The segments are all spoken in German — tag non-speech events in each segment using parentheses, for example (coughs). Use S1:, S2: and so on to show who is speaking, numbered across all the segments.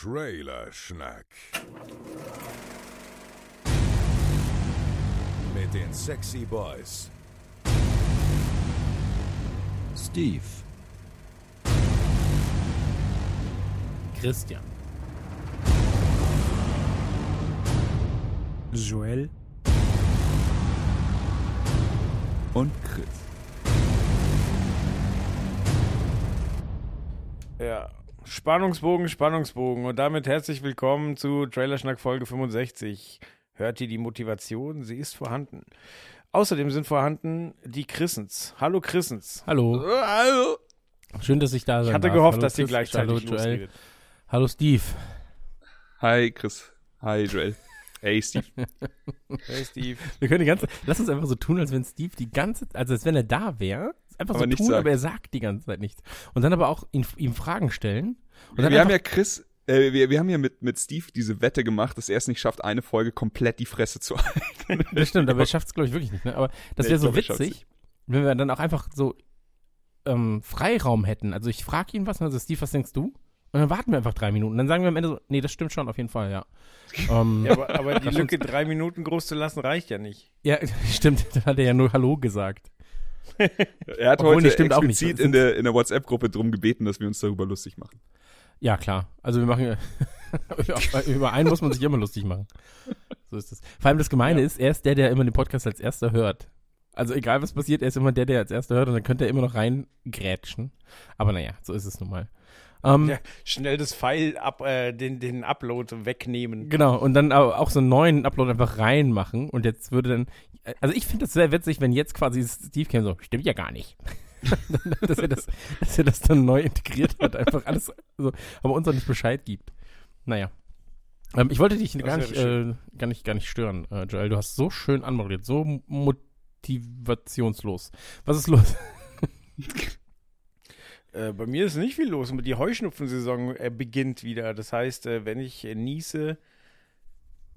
S1: Trailer-Schnack. Mit den Sexy Boys. Steve,
S2: Christian.
S3: Joel.
S1: und Chris.
S3: Ja. Spannungsbogen, Spannungsbogen. Und damit herzlich willkommen zu Trailerschnack Folge 65. Hört ihr die Motivation? Sie ist vorhanden. Außerdem sind vorhanden die Chrisens. Hallo Chrisens.
S2: Hallo.
S3: Hallo.
S2: Schön, dass ich da sein
S3: Ich hatte
S2: darf.
S3: gehofft,
S2: Hallo
S3: dass ihr gleichzeitig
S2: Hallo Joel.
S3: losredet.
S2: Hallo Steve.
S4: Hi Chris. Hi Joel. Hey Steve. (laughs)
S3: Hey Steve.
S2: Wir können die ganze Lass uns einfach so tun, als wenn Steve die ganze also als wenn er da wäre. Einfach
S4: Aber
S2: so tun,
S4: sagt.
S2: aber er sagt die ganze Zeit nichts. Und dann aber auch ihn, ihm Fragen stellen. Und dann
S4: wir haben
S2: einfach,
S4: ja Chris, äh, wir, wir haben ja mit, mit Steve diese Wette gemacht, dass er es nicht schafft, eine Folge komplett die Fresse zu (laughs) halten.
S2: das stimmt, aber er schafft es glaube ich wirklich nicht. Ne? Aber das
S4: Nee,
S2: wäre so
S4: glaub,
S2: witzig, wenn wir dann auch einfach so ähm, Freiraum hätten. Also ich frage ihn was, also Steve, was denkst du? Und dann warten wir einfach drei Minuten. Dann sagen wir am Ende so, nee, das stimmt schon auf jeden Fall, ja. (laughs) ähm,
S3: Ja, aber, aber die (laughs) Lücke drei Minuten groß zu lassen reicht ja nicht.
S2: ja, stimmt. Dann hat er ja nur Hallo gesagt. (laughs)
S4: Er hat
S2: Obwohl,
S4: heute
S2: stimmt auch nicht.
S4: explizit in der, in der WhatsApp-Gruppe drum gebeten, dass wir uns darüber lustig machen.
S2: Ja, klar. Also wir machen (laughs) über- einen muss man sich immer lustig machen. So ist es. Vor allem das Gemeine
S3: Ja.
S2: ist, er ist der, der immer den Podcast als erster hört. Also egal was passiert, er ist immer der, der als erster hört und dann könnte er immer noch reingrätschen. Aber naja, so ist es nun mal. Ähm,
S3: Ja, schnell das File ab, äh, den, den Upload wegnehmen.
S2: Genau, und dann auch so einen neuen Upload einfach reinmachen und jetzt würde dann, also ich finde das sehr witzig, wenn jetzt quasi Steve käme so, stimmt ja gar nicht. (laughs) dass, er das, dass er das dann neu integriert hat, einfach alles, so, aber uns auch nicht Bescheid gibt. Naja. Ähm, ich wollte dich gar nicht, äh, gar nicht, gar nicht stören, äh, Joel. Du hast so schön anmoderiert, so motivationslos. Was ist los? (laughs)
S3: Äh, bei mir ist nicht viel los. Die Heuschnupfensaison äh, beginnt wieder. Das heißt, äh, wenn ich äh, niese,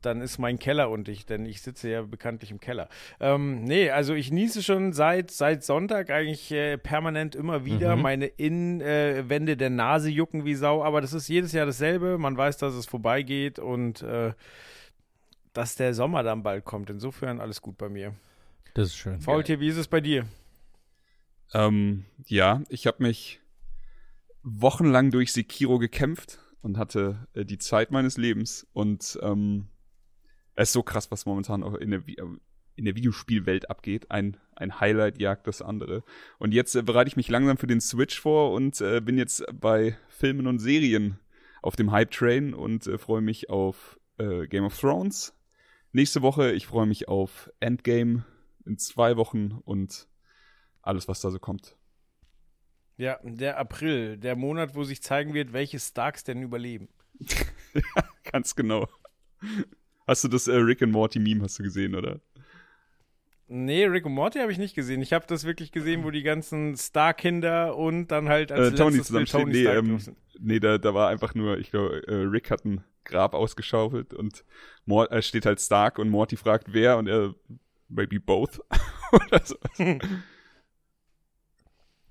S3: dann ist mein Keller undicht, denn ich sitze ja bekanntlich im Keller. Ähm, nee, also ich niese schon seit, seit Sonntag eigentlich äh, permanent immer wieder.
S2: Mhm.
S3: Meine Innenwände der Nase jucken wie Sau, aber das ist jedes Jahr dasselbe. Man weiß, dass es vorbeigeht und äh, dass der Sommer dann bald kommt. Insofern alles gut bei mir.
S2: Das ist schön.
S3: Faultier, wie ist es bei dir?
S4: Ähm, ja, ich habe mich wochenlang durch Sekiro gekämpft und hatte äh, die Zeit meines Lebens und ähm, es ist so krass, was momentan auch in der, äh, in der Videospielwelt abgeht. Ein, ein Highlight jagt das andere. Und jetzt äh, bereite ich mich langsam für den Switch vor und äh, bin jetzt bei Filmen und Serien auf dem Hype-Train und äh, freue mich auf äh, Game of Thrones. Nächste Woche, ich freue mich auf Endgame in zwei Wochen und alles, was da so kommt.
S3: Ja, der April, der Monat, wo sich zeigen wird, welche Starks denn überleben. (laughs)
S4: Ganz genau. Hast du das äh, Rick and Morty Meme hast du gesehen, oder?
S3: Nee, Rick und Morty habe ich nicht gesehen. Ich habe das wirklich gesehen, wo die ganzen Star-Kinder und dann halt als
S4: Äh, Tony zusammenstehen.
S3: Tony
S4: Nee, ähm. Nee, da, da war einfach nur, ich glaube, äh, Rick hat ein Grab ausgeschaufelt und Mort, äh, steht halt Stark und Morty fragt wer und er, maybe both. (laughs) oder so. (laughs)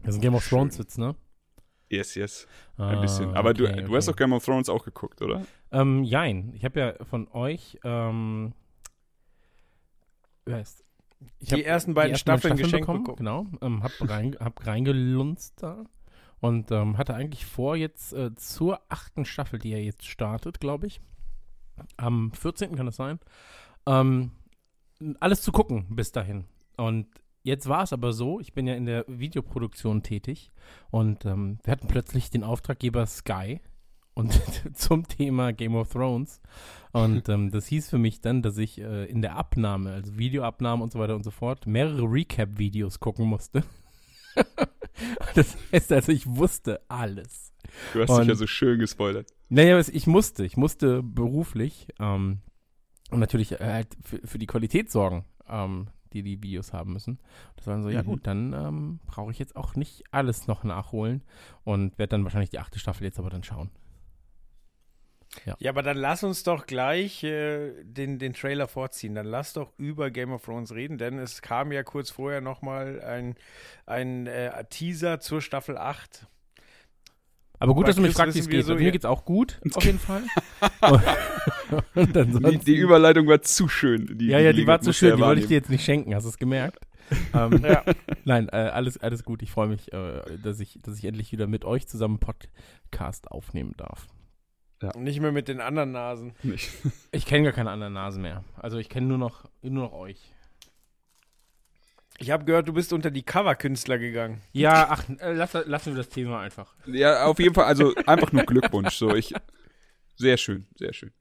S2: Das ist ein Game of Thrones Witz, ne?
S4: Yes, yes. Ein
S2: Ah,
S4: bisschen. Aber du,
S2: okay,
S4: du hast
S2: okay.
S4: doch Game of Thrones auch geguckt, oder?
S2: Ähm, jein. Ich habe ja von euch, ähm, wie heißt ich
S3: Die ersten beiden Staffeln geschenkt
S2: bekommen,
S3: bekommen.
S2: Genau. Ähm, hab, rein, hab reingelunzt da und ähm, hatte eigentlich vor, jetzt äh, zur achten Staffel, die ja jetzt startet, glaube ich, am 14. kann es sein, ähm, alles zu gucken bis dahin. Und jetzt war es aber so, ich bin ja in der Videoproduktion tätig und ähm, wir hatten plötzlich den Auftraggeber Sky und (laughs) zum Thema Game of Thrones. Und ähm, das hieß für mich dann, dass ich äh, in der Abnahme, also Videoabnahme und so weiter und so fort, mehrere Recap-Videos gucken musste. (laughs) das heißt also, ich wusste alles.
S4: Du hast
S2: Und-
S4: dich ja so schön gespoilert.
S2: Naja, ich musste, ich musste beruflich ähm, und natürlich äh, halt für, für die Qualität sorgen, ähm, die die Videos haben müssen. Das war dann so, ja
S4: Mhm.
S2: gut, dann ähm, brauche ich jetzt auch nicht alles noch nachholen und werde dann wahrscheinlich die achte Staffel jetzt aber dann schauen.
S3: Ja, aber dann lass uns doch gleich äh, den, den Trailer vorziehen. Dann lass doch über Game of Thrones reden, denn es kam ja kurz vorher nochmal ein, ein äh, Teaser zur Staffel 8.
S2: Aber gut,
S3: Bei
S2: dass du mich
S3: Chris
S2: fragst, wie es geht.
S3: so,
S2: also, mir
S3: ja.
S2: geht's auch gut, (laughs) auf jeden Fall. (laughs) (laughs) (laughs)
S4: Die, die Überleitung war zu schön. Die,
S2: ja, ja, die war
S4: Gelegenheit
S2: zu schön, die wollte ich dir jetzt nicht schenken, hast du es gemerkt? (laughs) ähm,
S3: Ja.
S2: Nein, äh, alles, alles gut. Ich freue mich, äh, dass, ich, dass ich endlich wieder mit euch zusammen einen Podcast aufnehmen darf.
S3: Und nicht mehr mit den anderen Nasen.
S4: Nicht. (laughs)
S2: Ich kenne gar keine anderen Nasen mehr. Also ich kenne nur noch, nur noch euch.
S3: Ich habe gehört, du bist unter die Coverkünstler gegangen.
S2: Ja, ach, äh, lass, lassen wir das Thema einfach.
S4: Ja, auf jeden Fall, also einfach nur Glückwunsch. So, ich, sehr schön, sehr schön.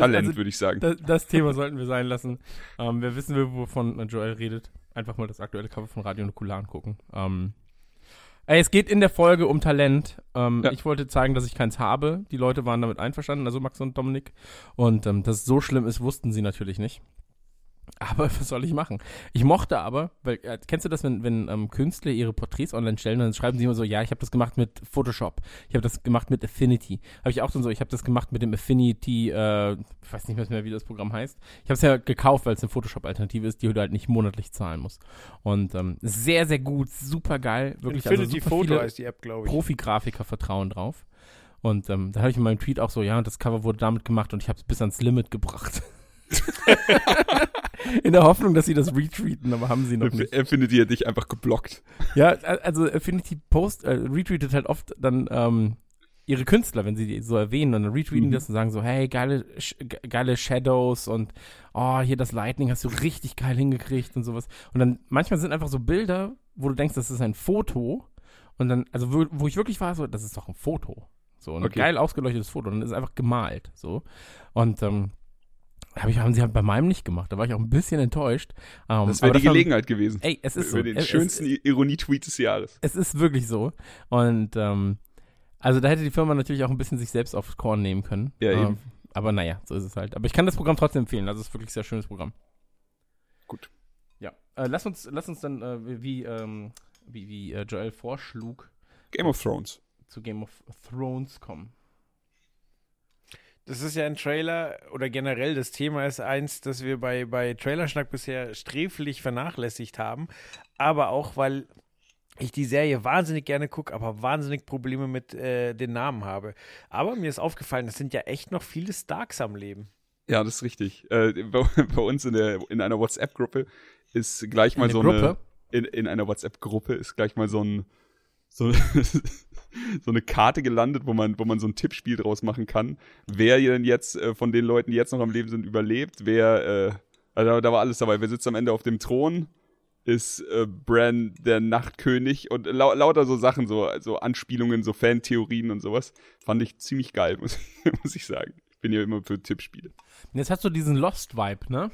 S4: Talent,
S2: also,
S4: würde ich sagen.
S2: Das, das Thema sollten wir sein lassen. Ähm, wer wissen will, wovon Joel redet, einfach mal das aktuelle Cover von Radio Nukular angucken. Ähm, ey, es geht in der Folge um Talent. Ähm,
S4: Ja.
S2: Ich wollte zeigen, dass ich keins habe. Die Leute waren damit einverstanden, also Max und Dominik. Und ähm, dass es so schlimm ist, wussten sie natürlich nicht. Aber (laughs) was soll ich machen? Ich mochte aber, weil, äh, kennst du das, wenn, wenn ähm, Künstler ihre Porträts online stellen, dann schreiben sie immer so, ja, ich habe das gemacht mit Photoshop, ich habe das gemacht mit Affinity. Habe ich auch dann so, ich habe das gemacht mit dem Affinity, äh, ich weiß nicht mehr, wie das Programm heißt. Ich habe es ja gekauft, weil es eine Photoshop-Alternative ist, die du halt nicht monatlich zahlen musst. Und ähm, sehr, sehr gut, super geil, wirklich.
S3: Infinity
S2: also
S3: Photo
S2: viele-
S3: heißt die App, glaube ich.
S2: Profi-Grafiker vertrauen drauf. Und ähm, da habe ich in meinem Tweet auch so, ja, und das Cover wurde damit gemacht und ich habe es bis ans Limit gebracht. (laughs) in der Hoffnung, dass sie das retweeten, aber haben sie noch nicht.
S4: Affinity hat dich einfach geblockt.
S2: Ja, also Affinity Post äh, retweetet halt oft dann ähm, ihre Künstler, wenn sie die so erwähnen und dann retweeten
S4: Mhm.
S2: die das und sagen so, hey, geile, geile Shadows und oh, hier das Lightning hast du richtig geil hingekriegt und sowas. Und dann manchmal sind einfach so Bilder, wo du denkst, das ist ein Foto und dann, also wo, wo ich wirklich war, so, das ist doch ein Foto. So, ein
S4: Okay.
S2: geil ausgeleuchtetes Foto. Und dann ist es einfach gemalt. So. Und ähm, hab ich, haben sie halt bei meinem nicht gemacht. Da war ich auch ein bisschen enttäuscht. Ähm,
S4: Das wäre die Gelegenheit gewesen.
S2: Ey, es ist so.
S4: Über den
S2: Es- es-
S4: schönsten Ironie-Tweet des Jahres.
S2: es ist wirklich so. Und ähm, also da hätte die Firma natürlich auch ein bisschen sich selbst aufs Korn nehmen können.
S4: Ja,
S2: Ähm,
S4: eben.
S2: Aber naja, so ist es halt. Aber ich kann das Programm trotzdem empfehlen. Also es ist wirklich ein sehr schönes Programm.
S4: Gut.
S2: Ja. Äh, lass uns, lass uns dann, äh, wie, ähm, wie, wie äh, Joel vorschlug,
S4: Game of Thrones.
S2: zu Game of Thrones kommen.
S3: Das ist ja ein Trailer oder generell das Thema ist eins, das wir bei, bei Trailerschnack bisher sträflich vernachlässigt haben. Aber auch, weil ich die Serie wahnsinnig gerne gucke, aber wahnsinnig Probleme mit äh, den Namen habe. Aber mir ist aufgefallen, es sind ja echt noch viele Starks am Leben.
S4: Ja, das ist richtig. Äh, bei, (laughs) bei uns in, der, in einer WhatsApp-Gruppe ist gleich mal
S2: Eine
S4: so
S2: Gruppe?
S4: eine. In, in einer WhatsApp-Gruppe ist gleich mal so ein. So, (laughs) so eine Karte gelandet, wo man, wo man so ein Tippspiel draus machen kann. Wer denn jetzt äh, von den Leuten, die jetzt noch am Leben sind, überlebt, wer, äh, also da war alles dabei. Wer sitzt am Ende auf dem Thron? Ist äh, Bran der Nachtkönig und lau lauter so Sachen, so, so Anspielungen, so Fantheorien und sowas. Fand ich ziemlich geil, (laughs) muss, muss ich sagen. Ich bin ja immer für Tippspiele.
S2: Jetzt hast du diesen Lost-Vibe, ne?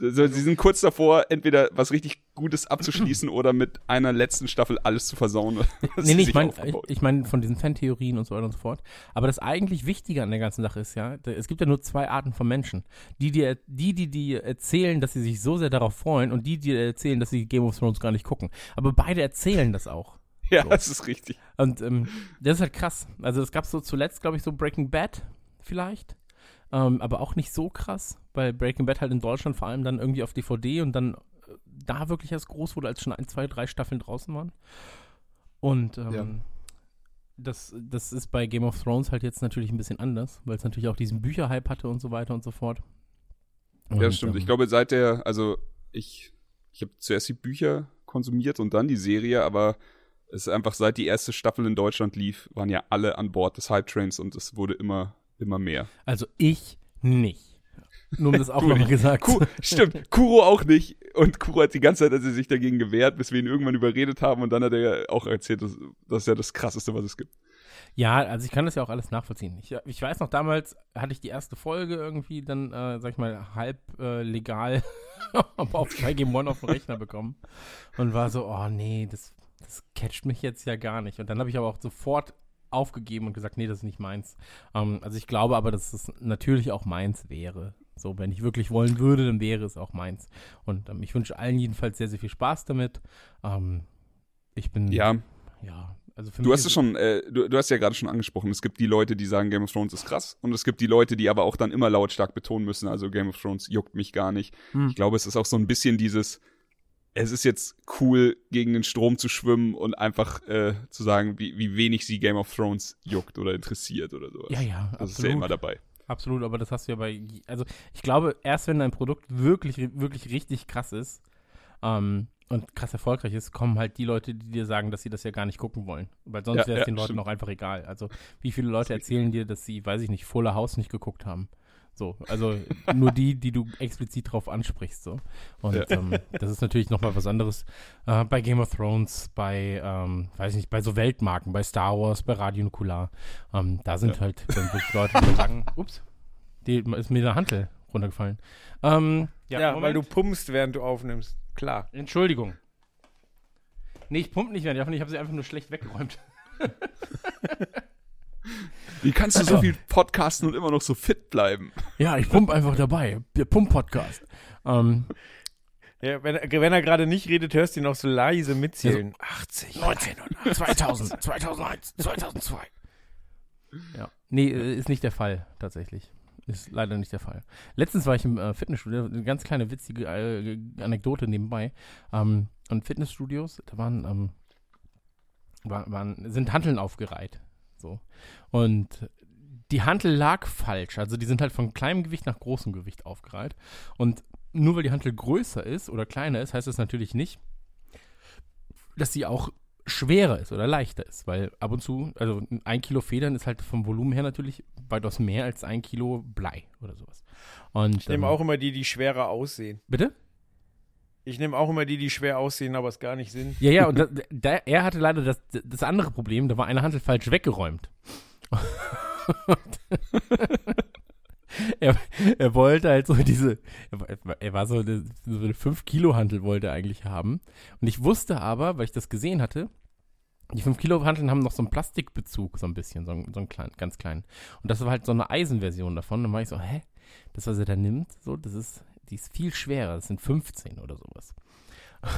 S4: Also, sie sind kurz davor, entweder was richtig Gutes abzuschließen oder mit einer letzten Staffel alles zu versauen.
S2: Nee, nee, ich meine ich, mein von diesen Fantheorien und so weiter und so fort. Aber das eigentlich Wichtige an der ganzen Sache ist ja, es gibt ja nur zwei Arten von Menschen. Die, die, die, die, die erzählen, dass sie sich so sehr darauf freuen und die, die erzählen, dass sie Game of Thrones gar nicht gucken. Aber beide erzählen das auch. (laughs)
S4: ja,
S2: so.
S4: das ist richtig.
S2: Und ähm, das ist halt krass. Also es gab so zuletzt, glaube ich, so Breaking Bad vielleicht. Ähm, aber auch nicht so krass, weil Breaking Bad halt in Deutschland vor allem dann irgendwie auf DVD und dann da wirklich erst groß wurde, als schon ein, zwei, drei Staffeln draußen waren. Und ähm,
S4: Ja.
S2: das, das ist bei Game of Thrones halt jetzt natürlich ein bisschen anders, weil es natürlich auch diesen Bücherhype hatte und so weiter und so fort.
S4: ja,
S2: Und,
S4: das stimmt.
S2: ähm,
S4: Ich glaube, seit der, also ich, ich habe zuerst die Bücher konsumiert und dann die Serie, aber es ist einfach seit die erste Staffel in Deutschland lief, waren ja alle an Bord des Hype Trains und es wurde immer, immer mehr.
S2: Also ich nicht. Nur um das auch nochmal
S4: nicht.
S2: gesagt
S4: Ku stimmt, Kuro auch nicht. Und Kuro hat die ganze Zeit, als er sich dagegen gewehrt, bis wir ihn irgendwann überredet haben. Und dann hat er auch erzählt, dass das ist ja das Krasseste, was es gibt.
S2: Ja, also ich kann das ja auch alles nachvollziehen. Ich, ich weiß noch, damals hatte ich die erste Folge irgendwie dann, äh, sag ich mal, halb äh, legal (laughs) aber auf 2 Game One auf dem Rechner bekommen und war so, oh nee, das, das catcht mich jetzt ja gar nicht. Und dann habe ich aber auch sofort aufgegeben und gesagt, nee, das ist nicht meins. Ähm, also ich glaube aber, dass es natürlich auch meins wäre. So, wenn ich wirklich wollen würde, dann wäre es auch meins. Und ähm, ich wünsche allen jedenfalls sehr, sehr viel Spaß damit. Ähm, ich bin,
S4: Ja,
S2: ja, also für
S4: du
S2: mich
S4: hast es schon, äh, du, du hast ja gerade schon angesprochen. Es gibt die Leute, die sagen, Game of Thrones ist krass. Und es gibt die Leute, die aber auch dann immer lautstark betonen müssen, also Game of Thrones juckt mich gar nicht.
S2: Hm.
S4: Ich glaube, es ist auch so ein bisschen dieses, es ist jetzt cool, gegen den Strom zu schwimmen und einfach äh, zu sagen, wie, wie wenig sie Game of Thrones juckt oder interessiert oder sowas.
S2: Ja, ja,
S4: Das ist ja
S2: absolut.
S4: immer dabei.
S2: Absolut, aber das hast du ja bei. Also, ich glaube, erst wenn dein Produkt wirklich, wirklich richtig krass ist ähm, und krass erfolgreich ist, kommen halt die Leute, die dir sagen, dass sie das ja gar nicht gucken wollen. Weil sonst
S4: Ja,
S2: wäre es
S4: ja,
S2: den Leuten
S4: stimmt.
S2: auch einfach egal. Also, wie viele Leute erzählen dir, dass sie, weiß ich nicht, Fuller House nicht geguckt haben? So, also nur die, die du explizit drauf ansprichst, so. Und
S4: Ja.
S2: ähm, das ist natürlich nochmal was anderes äh, bei Game of Thrones, bei, ähm, weiß ich nicht, bei so Weltmarken, bei Star Wars, bei Radio Nukular. Ähm, da sind
S4: Ja.
S2: halt dann wirklich Leute, die sagen, (laughs) ups, die ist mir der Hantel runtergefallen. Ähm, ja,
S3: Ja, weil du pumpst, während du aufnimmst. Klar.
S2: Entschuldigung. Nee, ich pumpe nicht mehr ich habe sie einfach nur schlecht weggeräumt. (laughs)
S4: Wie kannst du so viel podcasten und immer noch so fit bleiben?
S2: Ja, ich pump einfach dabei. Der Pump-Podcast. Ähm,
S3: Ja, wenn, er- wenn er gerade nicht redet, hörst du ihn auch so leise mitzählen. 80,
S2: 19, 2000, 2001, 2002. Ja. Nee, äh, ist nicht der Fall, tatsächlich. Ist leider nicht der Fall. Letztens war ich im äh, Fitnessstudio, eine ganz kleine witzige äh, Anekdote nebenbei. Ähm, und Fitnessstudios, da waren, ähm, waren, waren, sind Hanteln aufgereiht. So. Und die Hantel lag falsch. Also die sind halt von kleinem Gewicht nach großem Gewicht aufgereiht. Und nur weil die Hantel größer ist oder kleiner ist, heißt das natürlich nicht, dass sie auch schwerer ist oder leichter ist, weil ab und zu, also ein Kilo Federn ist halt vom Volumen her natürlich weitaus mehr als ein Kilo Blei oder sowas. Und,
S3: Ich nehme auch immer die, die schwerer aussehen.
S2: Bitte?
S3: Ich nehme auch immer die, die schwer aussehen, aber es gar nicht sind.
S2: Ja, ja, und da, da, er hatte leider das, das andere Problem, da war eine Hantel falsch weggeräumt. (laughs) er, er wollte halt so diese, er, war- er war so eine, so eine 5-Kilo-Hantel wollte er eigentlich haben. Und ich wusste aber, weil ich das gesehen hatte, die 5-Kilo-Hanteln haben noch so einen Plastikbezug, so ein bisschen, so einen, so einen kleinen, ganz kleinen. Und das war halt so eine Eisenversion davon. Dann war ich so, hä? Das, was er da nimmt, so, das ist, die ist viel schwerer. Das sind 15 oder sowas. (laughs)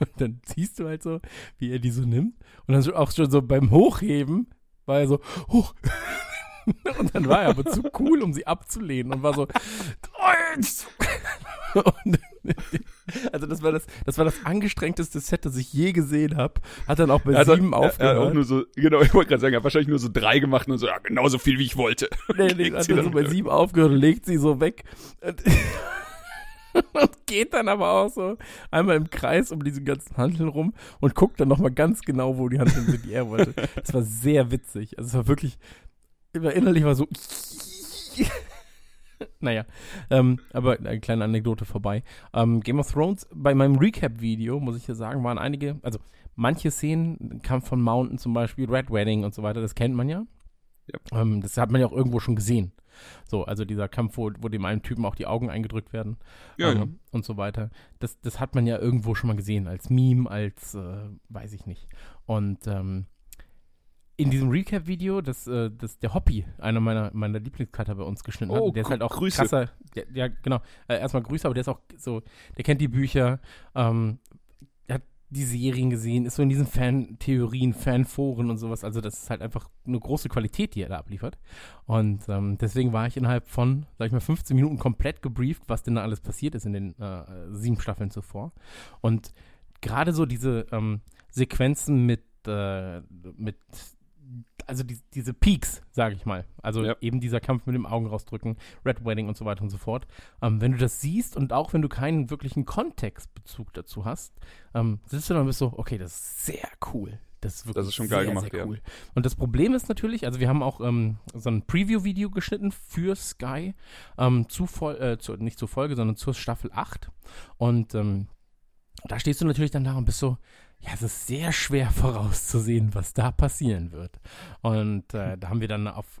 S2: Und dann siehst du halt so, wie er die so nimmt. Und dann auch schon so beim Hochheben war er so, hoch. (laughs) Und dann war er aber zu cool, um sie abzulehnen und war so. Und, (laughs) also das war das, das war das angestrengteste Set, das ich je gesehen habe. Hat dann auch bei
S4: Er hat,
S2: sieben
S4: er, er
S2: aufgehört.
S4: auch nur so, genau, ich wollte gerade sagen, er hat wahrscheinlich nur so drei gemacht und so, ja, genauso viel wie ich wollte.
S2: Nee, nee, hat dann so bei sieben aufgehört und legt sie so weg. (laughs) Und, geht dann aber auch so einmal im Kreis um diese ganzen Handeln rum und guckt dann nochmal ganz genau, wo die Handeln sind, die er wollte. (laughs) Das war sehr witzig. Also es war wirklich, innerlich war so. (laughs) naja, ähm, aber eine kleine Anekdote vorbei. Ähm, Game of Thrones, bei meinem Recap-Video, muss ich ja sagen, waren einige, also manche Szenen, Kampf von Mountain zum Beispiel, Red Wedding und so weiter, das kennt man ja. Ähm, das hat man ja auch irgendwo schon gesehen. So, also dieser Kampf, wo, wo dem einen Typen auch die Augen eingedrückt werden
S4: Ja,
S2: ähm,
S4: ja.
S2: und so weiter. Das, das hat man ja irgendwo schon mal gesehen, als Meme, als, äh, weiß ich nicht. Und ähm, in diesem Recap-Video, das, äh, das der Hoppy, einer meiner, meiner Lieblingscutter bei uns geschnitten
S4: Oh,
S2: hat, der ist halt auch
S4: Grüße.
S2: krasser. Der, ja, genau. Äh, erstmal Grüße, aber der ist auch so, der kennt die Bücher, ähm, die Serien gesehen, ist so in diesen Fan-Theorien, Fanforen und sowas. Also das ist halt einfach eine große Qualität, die er da abliefert. Und ähm, deswegen war ich innerhalb von, sag ich mal, 15 Minuten komplett gebrieft, was denn da alles passiert ist in den äh, sieben Staffeln zuvor. Und gerade so diese ähm, Sequenzen mit, äh, mit also die, diese Peaks, sage ich mal. Also
S4: Ja.
S2: eben dieser Kampf mit dem Augen rausdrücken, Red Wedding und so weiter und so fort. Ähm, wenn du das siehst und auch wenn du keinen wirklichen Kontextbezug dazu hast, ähm, sitzt du dann und bist so, okay, das ist sehr cool. Das ist wirklich
S4: Das ist schon geil
S2: sehr,
S4: gemacht,
S2: sehr
S4: ja.
S2: cool. Und das Problem ist natürlich, also wir haben auch ähm, so ein Preview-Video geschnitten für Sky, ähm, zu, äh, zu, nicht zur Folge, sondern zur Staffel 8. Und ähm, da stehst du natürlich dann da und bist so, ja, es ist sehr schwer vorauszusehen, was da passieren wird. Und äh, da haben wir dann auf,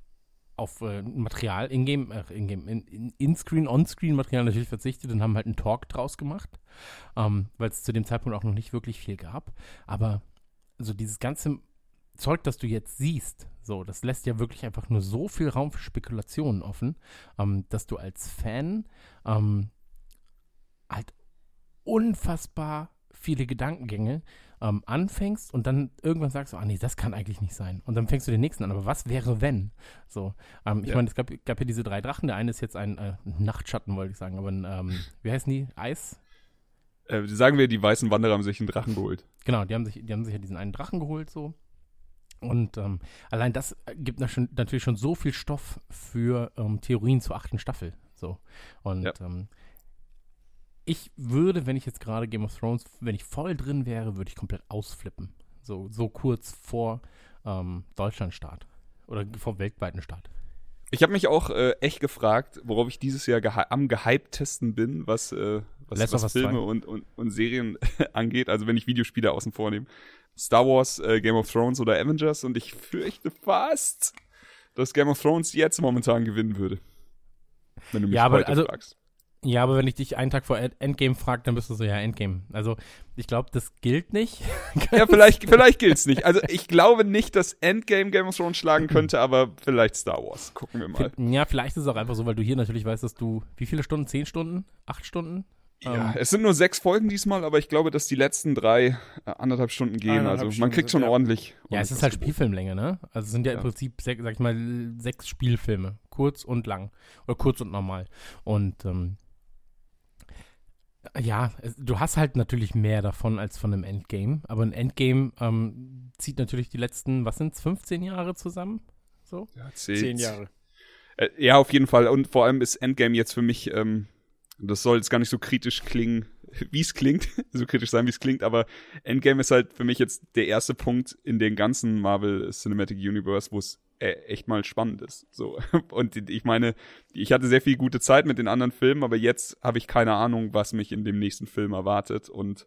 S2: auf äh, Material, Ingame, äh, Ingame, in, in, In-Screen, On-Screen-Material natürlich verzichtet und haben halt einen Talk draus gemacht, ähm, weil es zu dem Zeitpunkt auch noch nicht wirklich viel gab. Aber so dieses ganze Zeug, das du jetzt siehst, so, das lässt ja wirklich einfach nur so viel Raum für Spekulationen offen, ähm, dass du als Fan ähm, halt unfassbar viele Gedankengänge ähm, anfängst und dann irgendwann sagst du, ah nee, das kann eigentlich nicht sein. Und dann fängst du den nächsten an. Aber was wäre, wenn? So, ähm, ich
S4: Ja.
S2: meine, es gab, gab ja diese drei Drachen. Der eine ist jetzt ein äh, Nachtschatten, wollte ich sagen, aber ein, ähm, wie heißen die? Eis?
S4: Äh, sagen wir, die weißen Wanderer haben sich einen Drachen geholt.
S2: Genau, die haben sich, die haben sich ja diesen einen Drachen geholt so. Und ähm, allein das gibt na schon, natürlich schon so viel Stoff für ähm, Theorien zur achten Staffel. So. Und
S4: Ja.
S2: ähm, ich würde, wenn ich jetzt gerade Game of Thrones, wenn ich voll drin wäre, würde ich komplett ausflippen. So, so kurz vor ähm, Deutschlandstart. Oder vor weltweiten Start.
S4: Ich habe mich auch äh, echt gefragt, worauf ich dieses Jahr gehy am gehyptesten bin, was, äh, was, was Filme
S2: 2.
S4: und, und, und Serien (laughs) angeht. Also wenn ich Videospiele außen vor nehme. Star Wars, äh, Game of Thrones oder Avengers. Und ich fürchte fast, dass Game of Thrones jetzt momentan gewinnen würde. Wenn du mich
S2: Ja, aber also-
S4: fragst.
S2: Ja, aber wenn ich dich einen Tag vor End- Endgame frage, dann bist du so, ja, Endgame. Also, ich glaube, das gilt nicht. (laughs)
S4: Ja, vielleicht, (laughs) vielleicht gilt's nicht. Also ich glaube nicht, dass Endgame Game of Thrones schlagen könnte, aber vielleicht Star Wars. Gucken wir mal.
S2: Ja, vielleicht ist es auch einfach so, weil du hier natürlich weißt, dass du, wie viele Stunden? Zehn Stunden? Acht Stunden?
S4: Ja,
S2: Ähm,
S4: es sind nur sechs Folgen diesmal, aber ich glaube, dass die letzten drei äh, anderthalb Stunden gehen.
S3: Eineinhalb
S4: Also man
S3: Stunden
S4: kriegt
S3: sind,
S4: schon
S3: ja.
S4: ordentlich.
S2: Ja, es ist halt. Spielfilmlänge, ne? Also es sind ja,
S4: Ja.
S2: im Prinzip, sag ich mal, sechs Spielfilme. Kurz und lang. Oder kurz und normal. Und ähm, ja, du hast halt natürlich mehr davon als von einem Endgame. Aber ein Endgame ähm, zieht natürlich die letzten, was sind's, 15 Jahre zusammen? So?
S4: Ja, zählt.
S3: Zehn Jahre.
S4: Äh, ja, auf jeden Fall. Und vor allem ist Endgame jetzt für mich, ähm, das soll jetzt gar nicht so kritisch klingen, (laughs) wie es klingt, (laughs) so kritisch sein, wie es klingt, aber Endgame ist halt für mich jetzt der erste Punkt in den ganzen Marvel Cinematic Universe, wo es echt mal spannend ist. So. (laughs) Und ich meine, ich hatte sehr viel gute Zeit mit den anderen Filmen, aber jetzt habe ich keine Ahnung, was mich in dem nächsten Film erwartet. Und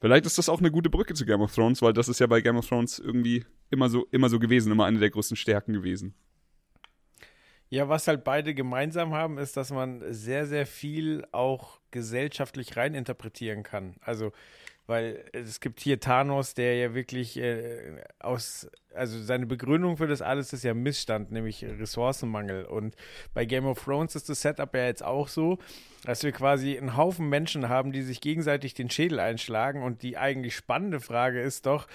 S4: vielleicht ist das auch eine gute Brücke zu Game of Thrones, weil das ist ja bei Game of Thrones irgendwie immer so, immer so gewesen, immer eine der größten Stärken gewesen.
S3: Ja, was halt beide gemeinsam haben, ist, dass man sehr, sehr viel auch gesellschaftlich reininterpretieren kann. Also, weil es gibt hier Thanos, der ja wirklich äh, aus, also seine Begründung für das alles ist ja Missstand, nämlich Ressourcenmangel. Und bei Game of Thrones ist das Setup ja jetzt auch so, dass wir quasi einen Haufen Menschen haben, die sich gegenseitig den Schädel einschlagen. Und die eigentlich spannende Frage ist doch,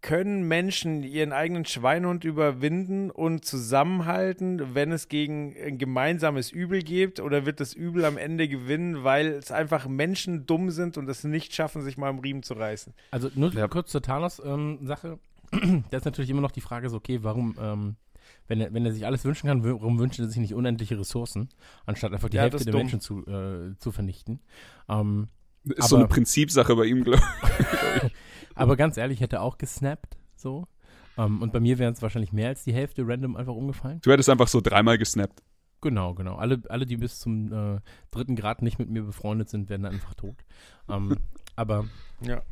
S3: können Menschen ihren eigenen Schweinhund überwinden und zusammenhalten, wenn es gegen ein gemeinsames Übel geht? Oder wird das Übel am Ende gewinnen, weil es einfach Menschen dumm sind und es nicht schaffen, sich mal am Riemen zu reißen?
S2: Also nur
S4: Ja.
S2: kurz zur Thanos-Sache. (clears throat) da ist natürlich immer noch die Frage so, okay, warum, ähm, wenn, er, wenn er sich alles wünschen kann, warum wünscht er sich nicht unendliche Ressourcen, anstatt einfach die
S3: Ja,
S2: Hälfte der
S3: dumm.
S2: Menschen zu, äh, zu vernichten? Ähm,
S4: Ist so
S2: Aber-
S4: eine Prinzipsache bei ihm, glaube (laughs) ich.
S2: Aber ganz ehrlich, ich hätte auch gesnappt, so. Ähm, und bei mir wären es wahrscheinlich mehr als die Hälfte random einfach umgefallen.
S4: Du hättest einfach so dreimal gesnappt.
S2: Genau, genau. Alle, alle die bis zum äh, dritten Grad nicht mit mir befreundet sind, werden einfach tot. Ähm, (laughs) aber
S3: Ja.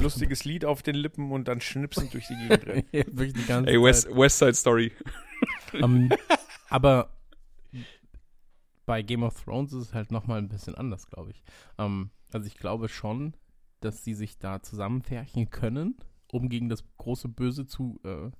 S3: Lustiges Lied auf den Lippen und dann schnipsend durch die Gegend rennen. (laughs)
S2: die ganze
S4: Ey. West, West Side Story. (laughs)
S2: Ähm, aber bei Game of Thrones ist es halt nochmal ein bisschen anders, glaube ich. Also ich glaube schon, dass sie sich da zusammenfärchen können, um gegen das große Böse zu, äh,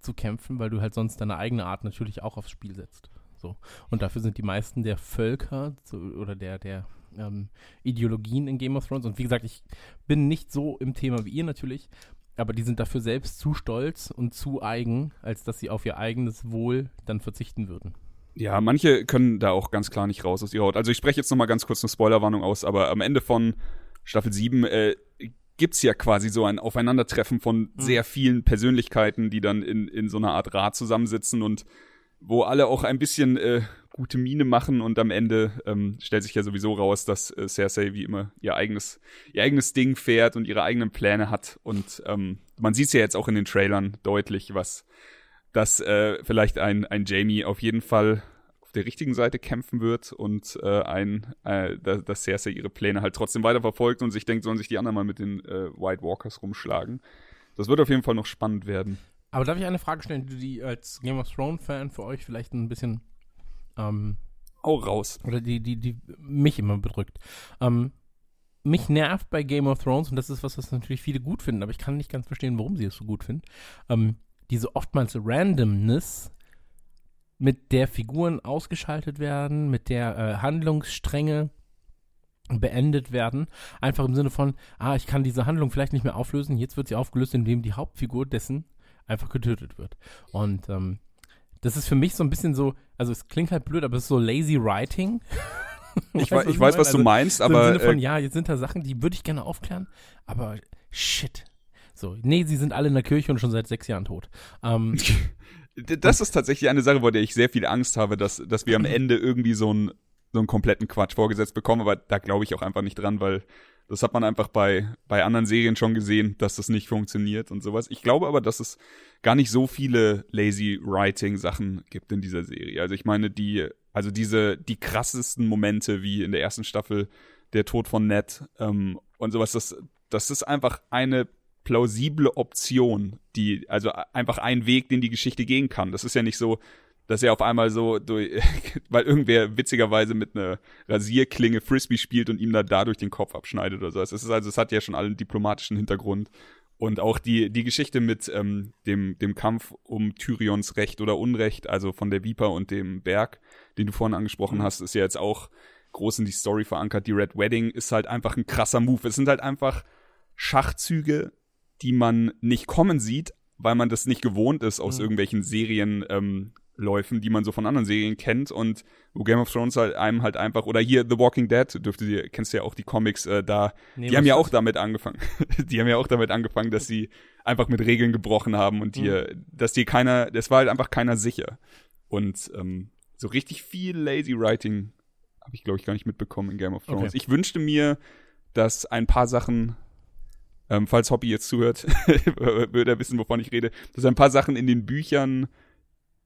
S2: zu kämpfen, weil du halt sonst deine eigene Art natürlich auch aufs Spiel setzt. So. Und dafür sind die meisten der Völker zu, oder der, der ähm, Ideologien in Game of Thrones. Und wie gesagt, ich bin nicht so im Thema wie ihr natürlich, aber die sind dafür selbst zu stolz und zu eigen, als dass sie auf ihr eigenes Wohl dann verzichten würden.
S4: Ja, manche können da auch ganz klar nicht raus aus ihrer Haut. Also ich spreche jetzt nochmal ganz kurz eine Spoilerwarnung aus, aber am Ende von Staffel 7 äh, gibt's ja quasi so ein Aufeinandertreffen von sehr vielen Persönlichkeiten, die dann in, in so einer Art Rat zusammensitzen und wo alle auch ein bisschen äh, gute Miene machen und am Ende ähm, stellt sich ja sowieso raus, dass äh, Cersei wie immer ihr eigenes, ihr eigenes Ding fährt und ihre eigenen Pläne hat. Und ähm, man sieht's ja jetzt auch in den Trailern deutlich, was dass äh, vielleicht ein, ein Jamie auf jeden Fall der richtigen Seite kämpfen wird und äh, ein, äh, da- dass Cersei ihre Pläne halt trotzdem weiterverfolgt und sich denkt, sollen sich die anderen mal mit den äh, White Walkers rumschlagen. Das wird auf jeden Fall noch spannend werden.
S2: Aber darf ich eine Frage stellen, die, als Game of Thrones-Fan für euch vielleicht ein bisschen ähm,
S4: Hau raus.
S2: oder die, die, die mich immer bedrückt. Ähm, mich nervt bei Game of Thrones, und das ist was, was natürlich viele gut finden, aber ich kann nicht ganz verstehen, warum sie es so gut finden, ähm, diese oftmals Randomness, mit der Figuren ausgeschaltet werden, mit der äh, Handlungsstränge beendet werden. Einfach im Sinne von, ah, ich kann diese Handlung vielleicht nicht mehr auflösen, jetzt wird sie aufgelöst, indem die Hauptfigur dessen einfach getötet wird. Und ähm, das ist für mich so ein bisschen so, also es klingt halt blöd, aber es ist so lazy writing.
S4: Ich, (laughs)
S2: Weißt
S4: wei- ich weiß, was du
S2: Also,
S4: meinst,
S2: so Im
S4: aber
S2: Sinne von,
S4: äh,
S2: ja, jetzt sind da Sachen, die würde ich gerne aufklären, aber shit. So, nee, sie sind alle in der Kirche und schon seit sechs Jahren tot. Ähm, (laughs)
S4: das ist tatsächlich eine Sache, vor der ich sehr viel Angst habe, dass, dass wir am (clears throat) Ende irgendwie so einen so einen kompletten Quatsch vorgesetzt bekommen, aber da glaube ich auch einfach nicht dran, weil das hat man einfach bei, bei anderen Serien schon gesehen, dass das nicht funktioniert und sowas. Ich glaube aber, dass es gar nicht so viele lazy writing Sachen gibt in dieser Serie. Also ich meine, die, also diese, die krassesten Momente wie in der ersten Staffel der Tod von Ned ähm, und sowas, das, das ist einfach eine plausible Option, die, also einfach ein Weg, den die Geschichte gehen kann. Das ist ja nicht so, dass er auf einmal so durch, (laughs) weil irgendwer witzigerweise mit einer Rasierklinge Frisbee spielt und ihm da dadurch den Kopf abschneidet oder so. Es ist also, es hat ja schon allen diplomatischen Hintergrund. Und auch die, die Geschichte mit ähm, dem, dem Kampf um Tyrions Recht oder Unrecht, also von der Viper und dem Berg, den du vorhin angesprochen hast, ist ja jetzt auch groß in die Story verankert. Die Red Wedding ist halt einfach ein krasser Move. Es sind halt einfach Schachzüge, die man nicht kommen sieht, weil man das nicht gewohnt ist aus
S2: Mhm.
S4: irgendwelchen Serien, ähm, die man so von anderen Serien kennt und wo Game of Thrones halt einem halt einfach oder hier The Walking Dead dürfte ihr kennst ja auch die Comics äh, da
S2: nee,
S4: die haben ja auch damit angefangen (laughs) die haben ja auch damit angefangen dass sie einfach mit Regeln gebrochen haben und dir dass dir keiner das war halt einfach keiner sicher und ähm, so richtig viel lazy writing habe ich glaube ich gar nicht mitbekommen in Game of Thrones
S2: Okay.
S4: ich wünschte mir dass ein paar Sachen ähm, falls Hobby jetzt zuhört, (laughs) würde er wissen, wovon ich rede, dass ein paar Sachen in den Büchern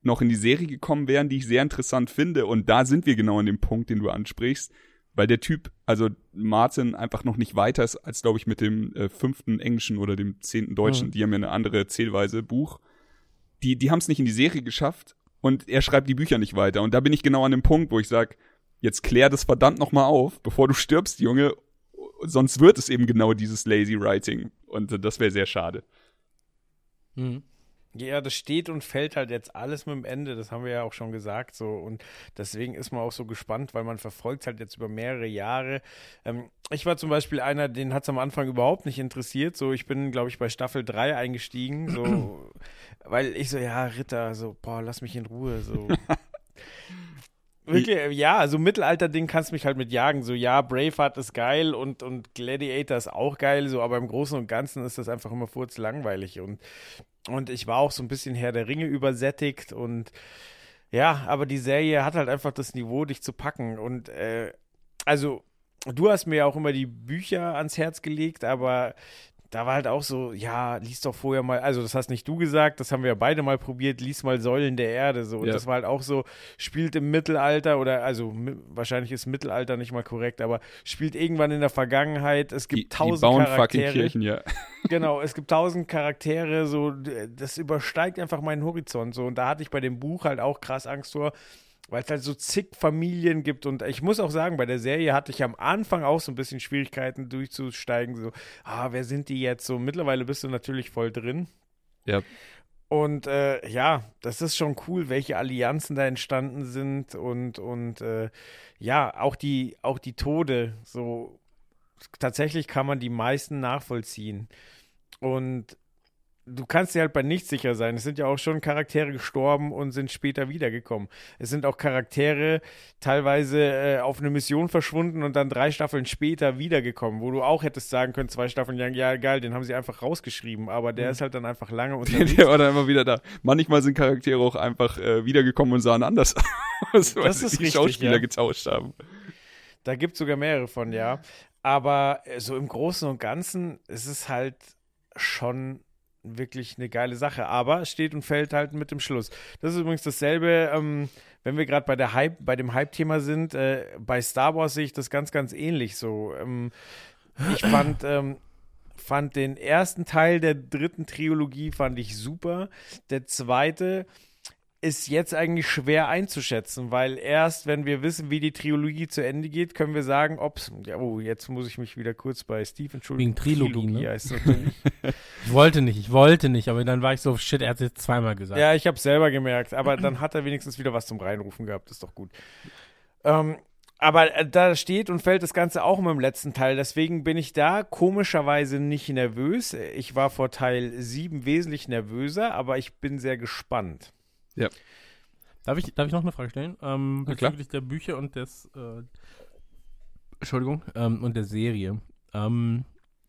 S4: noch in die Serie gekommen wären, die ich sehr interessant finde. Und da sind wir genau an dem Punkt, den du ansprichst, weil der Typ, also Martin, einfach noch nicht weiter ist als, glaube ich, mit dem äh, fünften englischen oder dem zehnten deutschen.
S2: Mhm.
S4: Die haben ja eine andere Zählweise Buch. Die, die haben es nicht in die Serie geschafft und er schreibt die Bücher nicht weiter. Und da bin ich genau an dem Punkt, wo ich sage, jetzt klär das verdammt noch mal auf, bevor du stirbst, Junge. Sonst wird es eben genau dieses lazy writing. Und äh, das wäre sehr schade.
S2: Mhm.
S3: Ja, das steht und fällt halt jetzt alles mit dem Ende, das haben wir ja auch schon gesagt so und deswegen ist man auch so gespannt, weil man verfolgt halt jetzt über mehrere Jahre. Ähm, ich war zum Beispiel einer, den hat es am Anfang überhaupt nicht interessiert, so ich bin, glaube ich, bei Staffel 3 eingestiegen, so, (clears throat) weil ich so, ja, Ritter, so, boah, lass mich in Ruhe, so. (laughs) Wirklich, äh, ja, also Mittelalter-Ding kannst mich halt mit jagen. So, ja, Braveheart ist geil und, und Gladiator ist auch geil, so, aber im Großen und Ganzen ist das einfach immer furzlangweilig. Und, und ich war auch so ein bisschen Herr der Ringe übersättigt und ja, aber die Serie hat halt einfach das Niveau, dich zu packen. Und äh, also, du hast mir ja auch immer die Bücher ans Herz gelegt, aber da war halt auch so, ja, lies doch vorher mal, also das hast nicht du gesagt, das haben wir ja beide mal probiert, lies mal Säulen der Erde, so. Und
S4: Ja.
S3: das war halt auch so, spielt im Mittelalter oder, also wahrscheinlich ist Mittelalter nicht mal korrekt, aber spielt irgendwann in der Vergangenheit. Es
S4: Die,
S3: gibt
S4: die
S3: tausend
S4: bauen
S3: Charaktere.
S4: fucking Kirchen, ja. (laughs)
S3: Genau, es gibt tausend Charaktere, so, das übersteigt einfach meinen Horizont, so. Und da hatte ich bei dem Buch halt auch krass Angst vor, weil es halt so zig Familien gibt. Und ich muss auch sagen, bei der Serie hatte ich am Anfang auch so ein bisschen Schwierigkeiten durchzusteigen, so, ah, wer sind die jetzt? So, mittlerweile bist du natürlich voll drin.
S4: Ja.
S3: Und äh, ja, das ist schon cool, welche Allianzen da entstanden sind und, und äh, ja, auch die, auch die Tode, so tatsächlich kann man die meisten nachvollziehen. Und du kannst dir halt bei nichts sicher sein. Es sind ja auch schon Charaktere gestorben und sind später wiedergekommen. Es sind auch Charaktere teilweise äh, auf eine Mission verschwunden und dann drei Staffeln später wiedergekommen, wo du auch hättest sagen können, zwei Staffeln lang, ja geil, den haben sie einfach rausgeschrieben, aber der ist halt dann einfach lange (laughs) unterwegs.
S4: der war dann immer wieder da. Manchmal sind Charaktere auch einfach äh, wiedergekommen und sahen anders aus, (laughs) weil
S3: Das
S4: sie
S3: ist
S4: die
S3: richtig,
S4: Schauspieler
S3: ja.
S4: getauscht haben.
S3: Da gibt es sogar mehrere von, ja. Aber äh, so im Großen und Ganzen ist es halt schon wirklich eine geile Sache. Aber steht und fällt halt mit dem Schluss. Das ist übrigens dasselbe, ähm, wenn wir gerade bei der Hype, bei dem Hype-Thema sind. Äh, bei Star Wars sehe ich das ganz, ganz ähnlich so. Ähm, ich fand, ähm, fand den ersten Teil der dritten Trilogie fand ich super. Der zweite ist jetzt eigentlich schwer einzuschätzen, weil erst, wenn wir wissen, wie die Trilogie zu Ende geht, können wir sagen, ob es. Ja, oh, jetzt muss ich mich wieder kurz bei Steve entschuldigen.
S2: Wegen Trilogie, ne?
S3: heißt natürlich. (laughs)
S2: Ich wollte nicht, ich wollte nicht, aber dann war ich so, shit, er hat es jetzt zweimal gesagt.
S3: ja, ich habe selber gemerkt, aber dann hat er wenigstens wieder was zum Reinrufen gehabt, ist doch gut. Ähm, aber äh, da steht und fällt das Ganze auch mit dem letzten Teil. Deswegen bin ich da komischerweise nicht nervös. Ich war vor Teil 7 wesentlich nervöser, aber ich bin sehr gespannt.
S2: Darf ich, darf ich noch eine Frage stellen? Ähm, bezüglich der Bücher und des, äh, Entschuldigung, ähm, und der Serie. Ähm,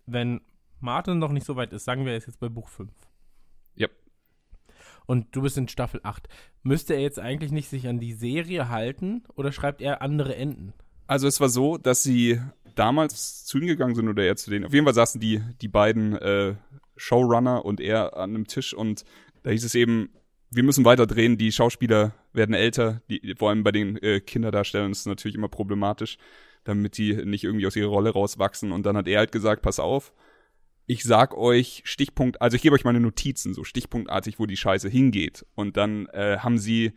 S2: wenn Martin noch nicht so weit ist, sagen wir, er ist jetzt bei Buch 5.
S4: Ja.
S2: Und du bist in Staffel 8. Müsste er jetzt eigentlich nicht sich an die Serie halten oder schreibt er andere Enden?
S4: Also es war so, dass sie damals zu ihm gegangen sind oder eher zu denen. Auf jeden Fall saßen die, die beiden äh, Showrunner und er an einem Tisch und da hieß es eben, wir müssen weiter drehen, die Schauspieler werden älter, die, vor allem bei den äh, Kinderdarstellern ist es natürlich immer problematisch, damit die nicht irgendwie aus ihrer Rolle rauswachsen. Und dann hat er halt gesagt, pass auf, ich sag euch Stichpunkt, also ich gebe euch meine Notizen, so stichpunktartig, wo die Scheiße hingeht. Und dann äh, haben sie,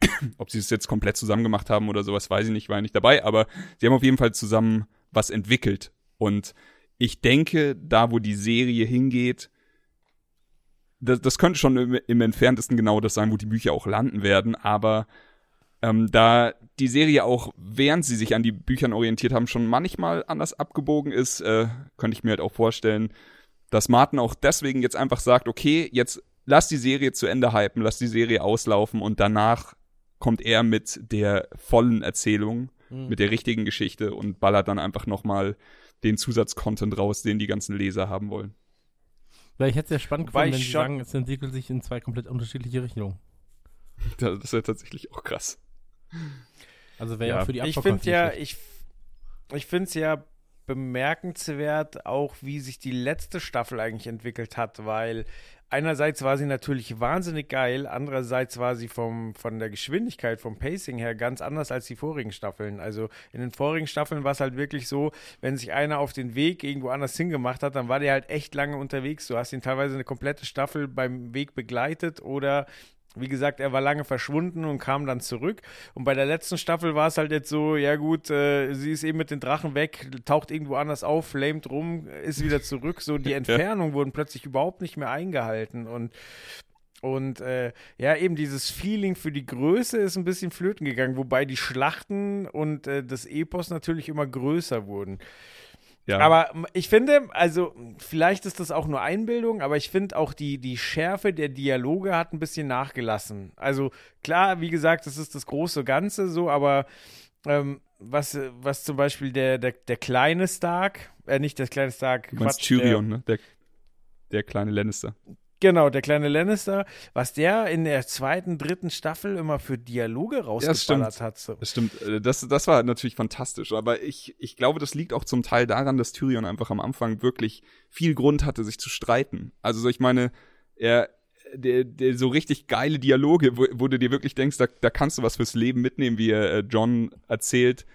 S4: (coughs) ob sie es jetzt komplett zusammen gemacht haben oder sowas, weiß ich nicht, war ich nicht dabei, aber sie haben auf jeden Fall zusammen was entwickelt. Und ich denke, da wo die Serie hingeht, das, das könnte schon im, im entferntesten genau das sein, wo die Bücher auch landen werden, aber ähm, da die Serie auch, während sie sich an die Büchern orientiert haben, schon manchmal anders abgebogen ist, äh, könnte ich mir halt auch vorstellen, dass Martin auch deswegen jetzt einfach sagt, okay, jetzt lass die Serie zu Ende hypen, lass die Serie auslaufen und danach kommt er mit der vollen Erzählung, mhm. mit der richtigen Geschichte und ballert dann einfach nochmal den Zusatzcontent raus, den die ganzen Leser haben wollen.
S2: Weil ich hätte es sehr spannend gefunden, wenn sie sagen, es entwickelt sich in zwei komplett unterschiedliche Richtungen.
S4: Das wäre tatsächlich auch krass.
S2: Also wäre ja. für die
S3: Ich finde ja, ich, ich finde es ja bemerkenswert, auch wie sich die letzte Staffel eigentlich entwickelt hat, weil einerseits war sie natürlich wahnsinnig geil, andererseits war sie vom, von der Geschwindigkeit, vom Pacing her ganz anders als die vorigen Staffeln. Also in den vorigen Staffeln war es halt wirklich so, wenn sich einer auf den Weg irgendwo anders hingemacht hat, dann war der halt echt lange unterwegs. Du hast ihn teilweise eine komplette Staffel beim Weg begleitet oder wie gesagt, er war lange verschwunden und kam dann zurück. Und bei der letzten Staffel war es halt jetzt so, ja gut, äh, sie ist eben mit den Drachen weg, taucht irgendwo anders auf, flamet rum, ist wieder zurück. So die (laughs) Entfernung wurden plötzlich überhaupt nicht mehr eingehalten. Und und äh, ja, eben dieses Feeling für die Größe ist ein bisschen flöten gegangen, wobei die Schlachten und äh, das Epos natürlich immer größer wurden. Ja. Aber ich finde, also vielleicht ist das auch nur Einbildung, aber ich finde auch die, die Schärfe der Dialoge hat ein bisschen nachgelassen. Also klar, wie gesagt, das ist das große Ganze so, aber ähm, was, was zum Beispiel der, der, der kleine Stark, äh, nicht der kleine Stark,
S4: du meinst Quatsch, Tyrion, der, ne? Der, der kleine Lannister.
S3: Genau, der kleine Lannister, was der in der zweiten, dritten Staffel immer für Dialoge rausgeballert hat. So.
S4: Das stimmt, äh, das, das war natürlich fantastisch, aber ich, ich glaube, das liegt auch zum Teil daran, dass Tyrion einfach am Anfang wirklich viel Grund hatte, sich zu streiten. Also so, ich meine, er, der, der so richtig geile Dialoge, wo, wo du dir wirklich denkst, da, da kannst du was fürs Leben mitnehmen, wie er äh, John erzählt,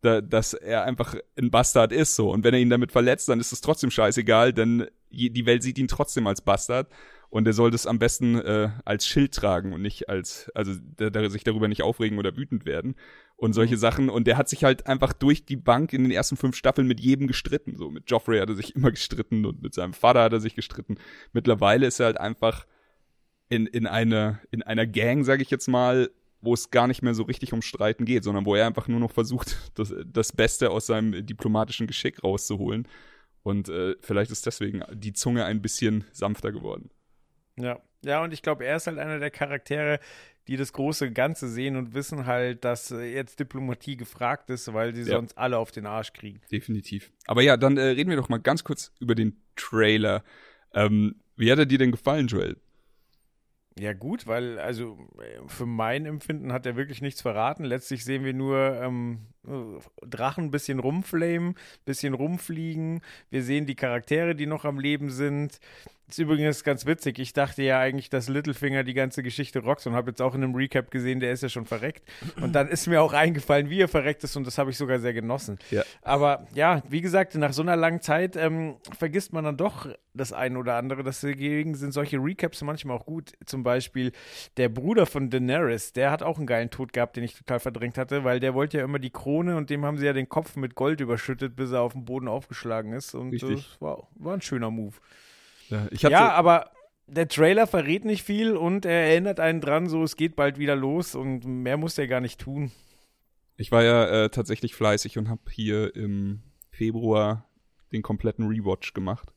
S4: da, dass er einfach ein Bastard ist so. Und wenn er ihn damit verletzt, dann ist es trotzdem scheißegal, denn die Welt sieht ihn trotzdem als Bastard und er soll das am besten äh, als Schild tragen und nicht als, also der, der sich darüber nicht aufregen oder wütend werden und solche mhm. Sachen. Und der hat sich halt einfach durch die Bank in den ersten fünf Staffeln mit jedem gestritten. So mit Joffrey hat er sich (laughs) immer gestritten und mit seinem Vater hat er sich gestritten. Mittlerweile ist er halt einfach in, in, eine, in einer Gang, sage ich jetzt mal, wo es gar nicht mehr so richtig um Streiten geht, sondern wo er einfach nur noch versucht, (laughs) das, das Beste aus seinem diplomatischen Geschick rauszuholen. Und äh, vielleicht ist deswegen die Zunge ein bisschen sanfter geworden.
S3: Ja, ja, und ich glaube, er ist halt einer der Charaktere, die das große Ganze sehen und wissen halt, dass äh, jetzt Diplomatie gefragt ist, weil sie ja. sonst alle auf den Arsch kriegen.
S4: Definitiv. Aber ja, dann äh, reden wir doch mal ganz kurz über den Trailer. Ähm, wie hat er dir denn gefallen, Joel?
S3: Ja, gut, weil, also für mein Empfinden hat er wirklich nichts verraten. Letztlich sehen wir nur ähm, Drachen ein bisschen rumflamen, bisschen rumfliegen. Wir sehen die Charaktere, die noch am Leben sind. Das ist übrigens ganz witzig. Ich dachte ja eigentlich, dass Littlefinger die ganze Geschichte rockt und habe jetzt auch in einem Recap gesehen, der ist ja schon verreckt. Und dann ist mir auch eingefallen, wie er verreckt ist und das habe ich sogar sehr genossen. Ja. Aber ja, wie gesagt, nach so einer langen Zeit ähm, vergisst man dann doch das eine oder andere. Deswegen sind solche Recaps manchmal auch gut. Zum Beispiel der Bruder von Daenerys, der hat auch einen geilen Tod gehabt, den ich total verdrängt hatte, weil der wollte ja immer die Krone und dem haben sie ja den Kopf mit Gold überschüttet, bis er auf dem Boden aufgeschlagen ist. Und Richtig. das war, war ein schöner Move. Ja, ja, aber der Trailer verrät nicht viel und er erinnert einen dran, so es geht bald wieder los und mehr muss er gar nicht tun.
S4: Ich war ja äh, tatsächlich fleißig und habe hier im Februar den kompletten Rewatch gemacht.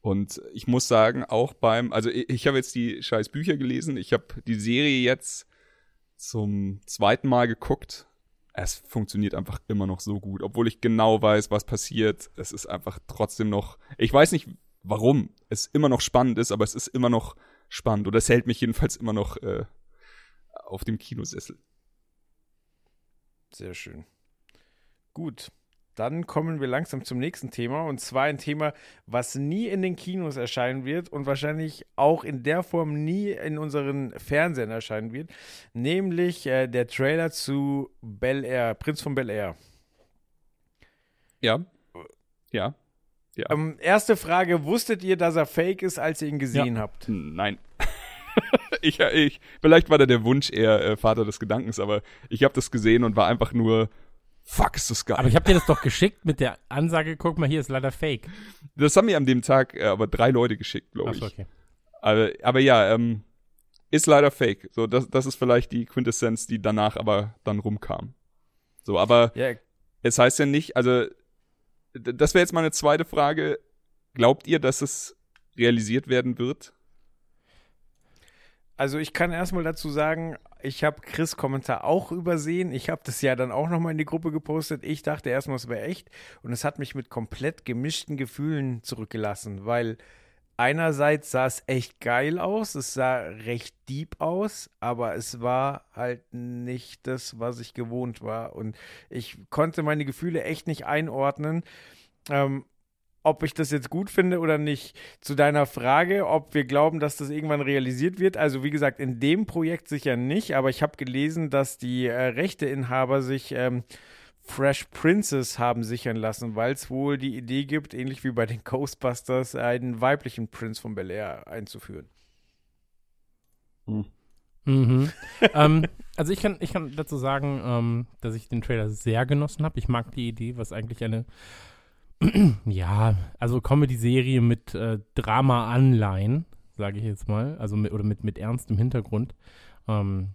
S4: Und ich muss sagen, auch beim, also ich, ich habe jetzt die scheiß Bücher gelesen, ich habe die Serie jetzt zum zweiten Mal geguckt. Es funktioniert einfach immer noch so gut, obwohl ich genau weiß, was passiert. Es ist einfach trotzdem noch, ich weiß nicht, warum es immer noch spannend ist, aber es ist immer noch spannend oder es hält mich jedenfalls immer noch äh, auf dem Kinosessel.
S3: Sehr schön. Gut. Dann kommen wir langsam zum nächsten Thema und zwar ein Thema, was nie in den Kinos erscheinen wird und wahrscheinlich auch in der Form nie in unseren Fernsehern erscheinen wird, nämlich äh, der Trailer zu Bel Air, Prinz von Bel Air.
S4: Ja. Ja.
S3: ja. Ähm, erste Frage: Wusstet ihr, dass er fake ist, als ihr ihn gesehen
S4: ja.
S3: habt?
S4: Nein. (laughs) ich, ich, vielleicht war da der Wunsch eher äh, Vater des Gedankens, aber ich habe das gesehen und war einfach nur Fuck, ist das geil.
S2: Aber ich habe dir das doch geschickt mit der Ansage, guck mal, hier ist leider Fake.
S4: Das haben mir an dem Tag äh, aber drei Leute geschickt, glaube ich. Okay. Aber, aber ja, ähm, ist leider Fake. So, das, das ist vielleicht die Quintessenz, die danach aber dann rumkam. So, aber yeah. es heißt ja nicht, also das wäre jetzt meine zweite Frage. Glaubt ihr, dass es realisiert werden wird?
S3: Also ich kann erstmal dazu sagen, ich habe Chris Kommentar auch übersehen. Ich habe das ja dann auch nochmal in die Gruppe gepostet. Ich dachte erstmal, es wäre echt. Und es hat mich mit komplett gemischten Gefühlen zurückgelassen, weil einerseits sah es echt geil aus, es sah recht deep aus, aber es war halt nicht das, was ich gewohnt war. Und ich konnte meine Gefühle echt nicht einordnen. Ähm, ob ich das jetzt gut finde oder nicht. Zu deiner Frage, ob wir glauben, dass das irgendwann realisiert wird. Also wie gesagt, in dem Projekt sicher nicht, aber ich habe gelesen, dass die äh, Rechteinhaber sich ähm, Fresh Princess haben sichern lassen, weil es wohl die Idee gibt, ähnlich wie bei den Ghostbusters, einen weiblichen Prinz von Bel Air einzuführen.
S2: Hm. Mhm. (laughs) ähm, also ich kann, ich kann dazu sagen, ähm, dass ich den Trailer sehr genossen habe. Ich mag die Idee, was eigentlich eine (clears throat) ja, also Comedy-Serie mit äh, Drama-Anleihen, sage ich jetzt mal, also mit, oder mit, mit ernstem Hintergrund, ähm,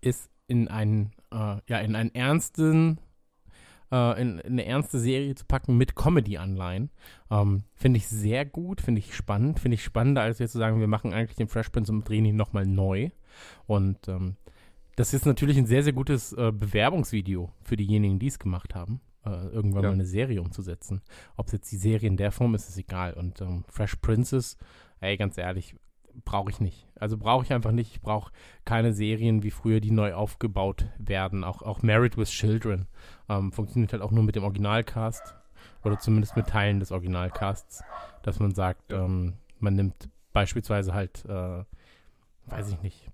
S2: ist in einen, äh, ja, in einen ernsten, äh, in, in, eine ernste Serie zu packen mit Comedy-Anleihen. Ähm, finde ich sehr gut, finde ich spannend, finde ich spannender, als jetzt zu sagen, wir machen eigentlich den Fresh Prince und drehen ihn nochmal neu. Und ähm, das ist natürlich ein sehr, sehr gutes äh, Bewerbungsvideo für diejenigen, die es gemacht haben äh, irgendwann ja. mal eine Serie umzusetzen. Ob es jetzt die Serie in der Form ist, ist egal. Und ähm, Fresh Princess, ey, ganz ehrlich, brauche ich nicht. Also brauche ich einfach nicht. Ich brauche keine Serien wie früher, die neu aufgebaut werden. Auch, auch Married with Children ähm, funktioniert halt auch nur mit dem Originalcast oder zumindest mit Teilen des Originalcasts, dass man sagt, ähm, man nimmt beispielsweise halt, äh, weiß ich nicht,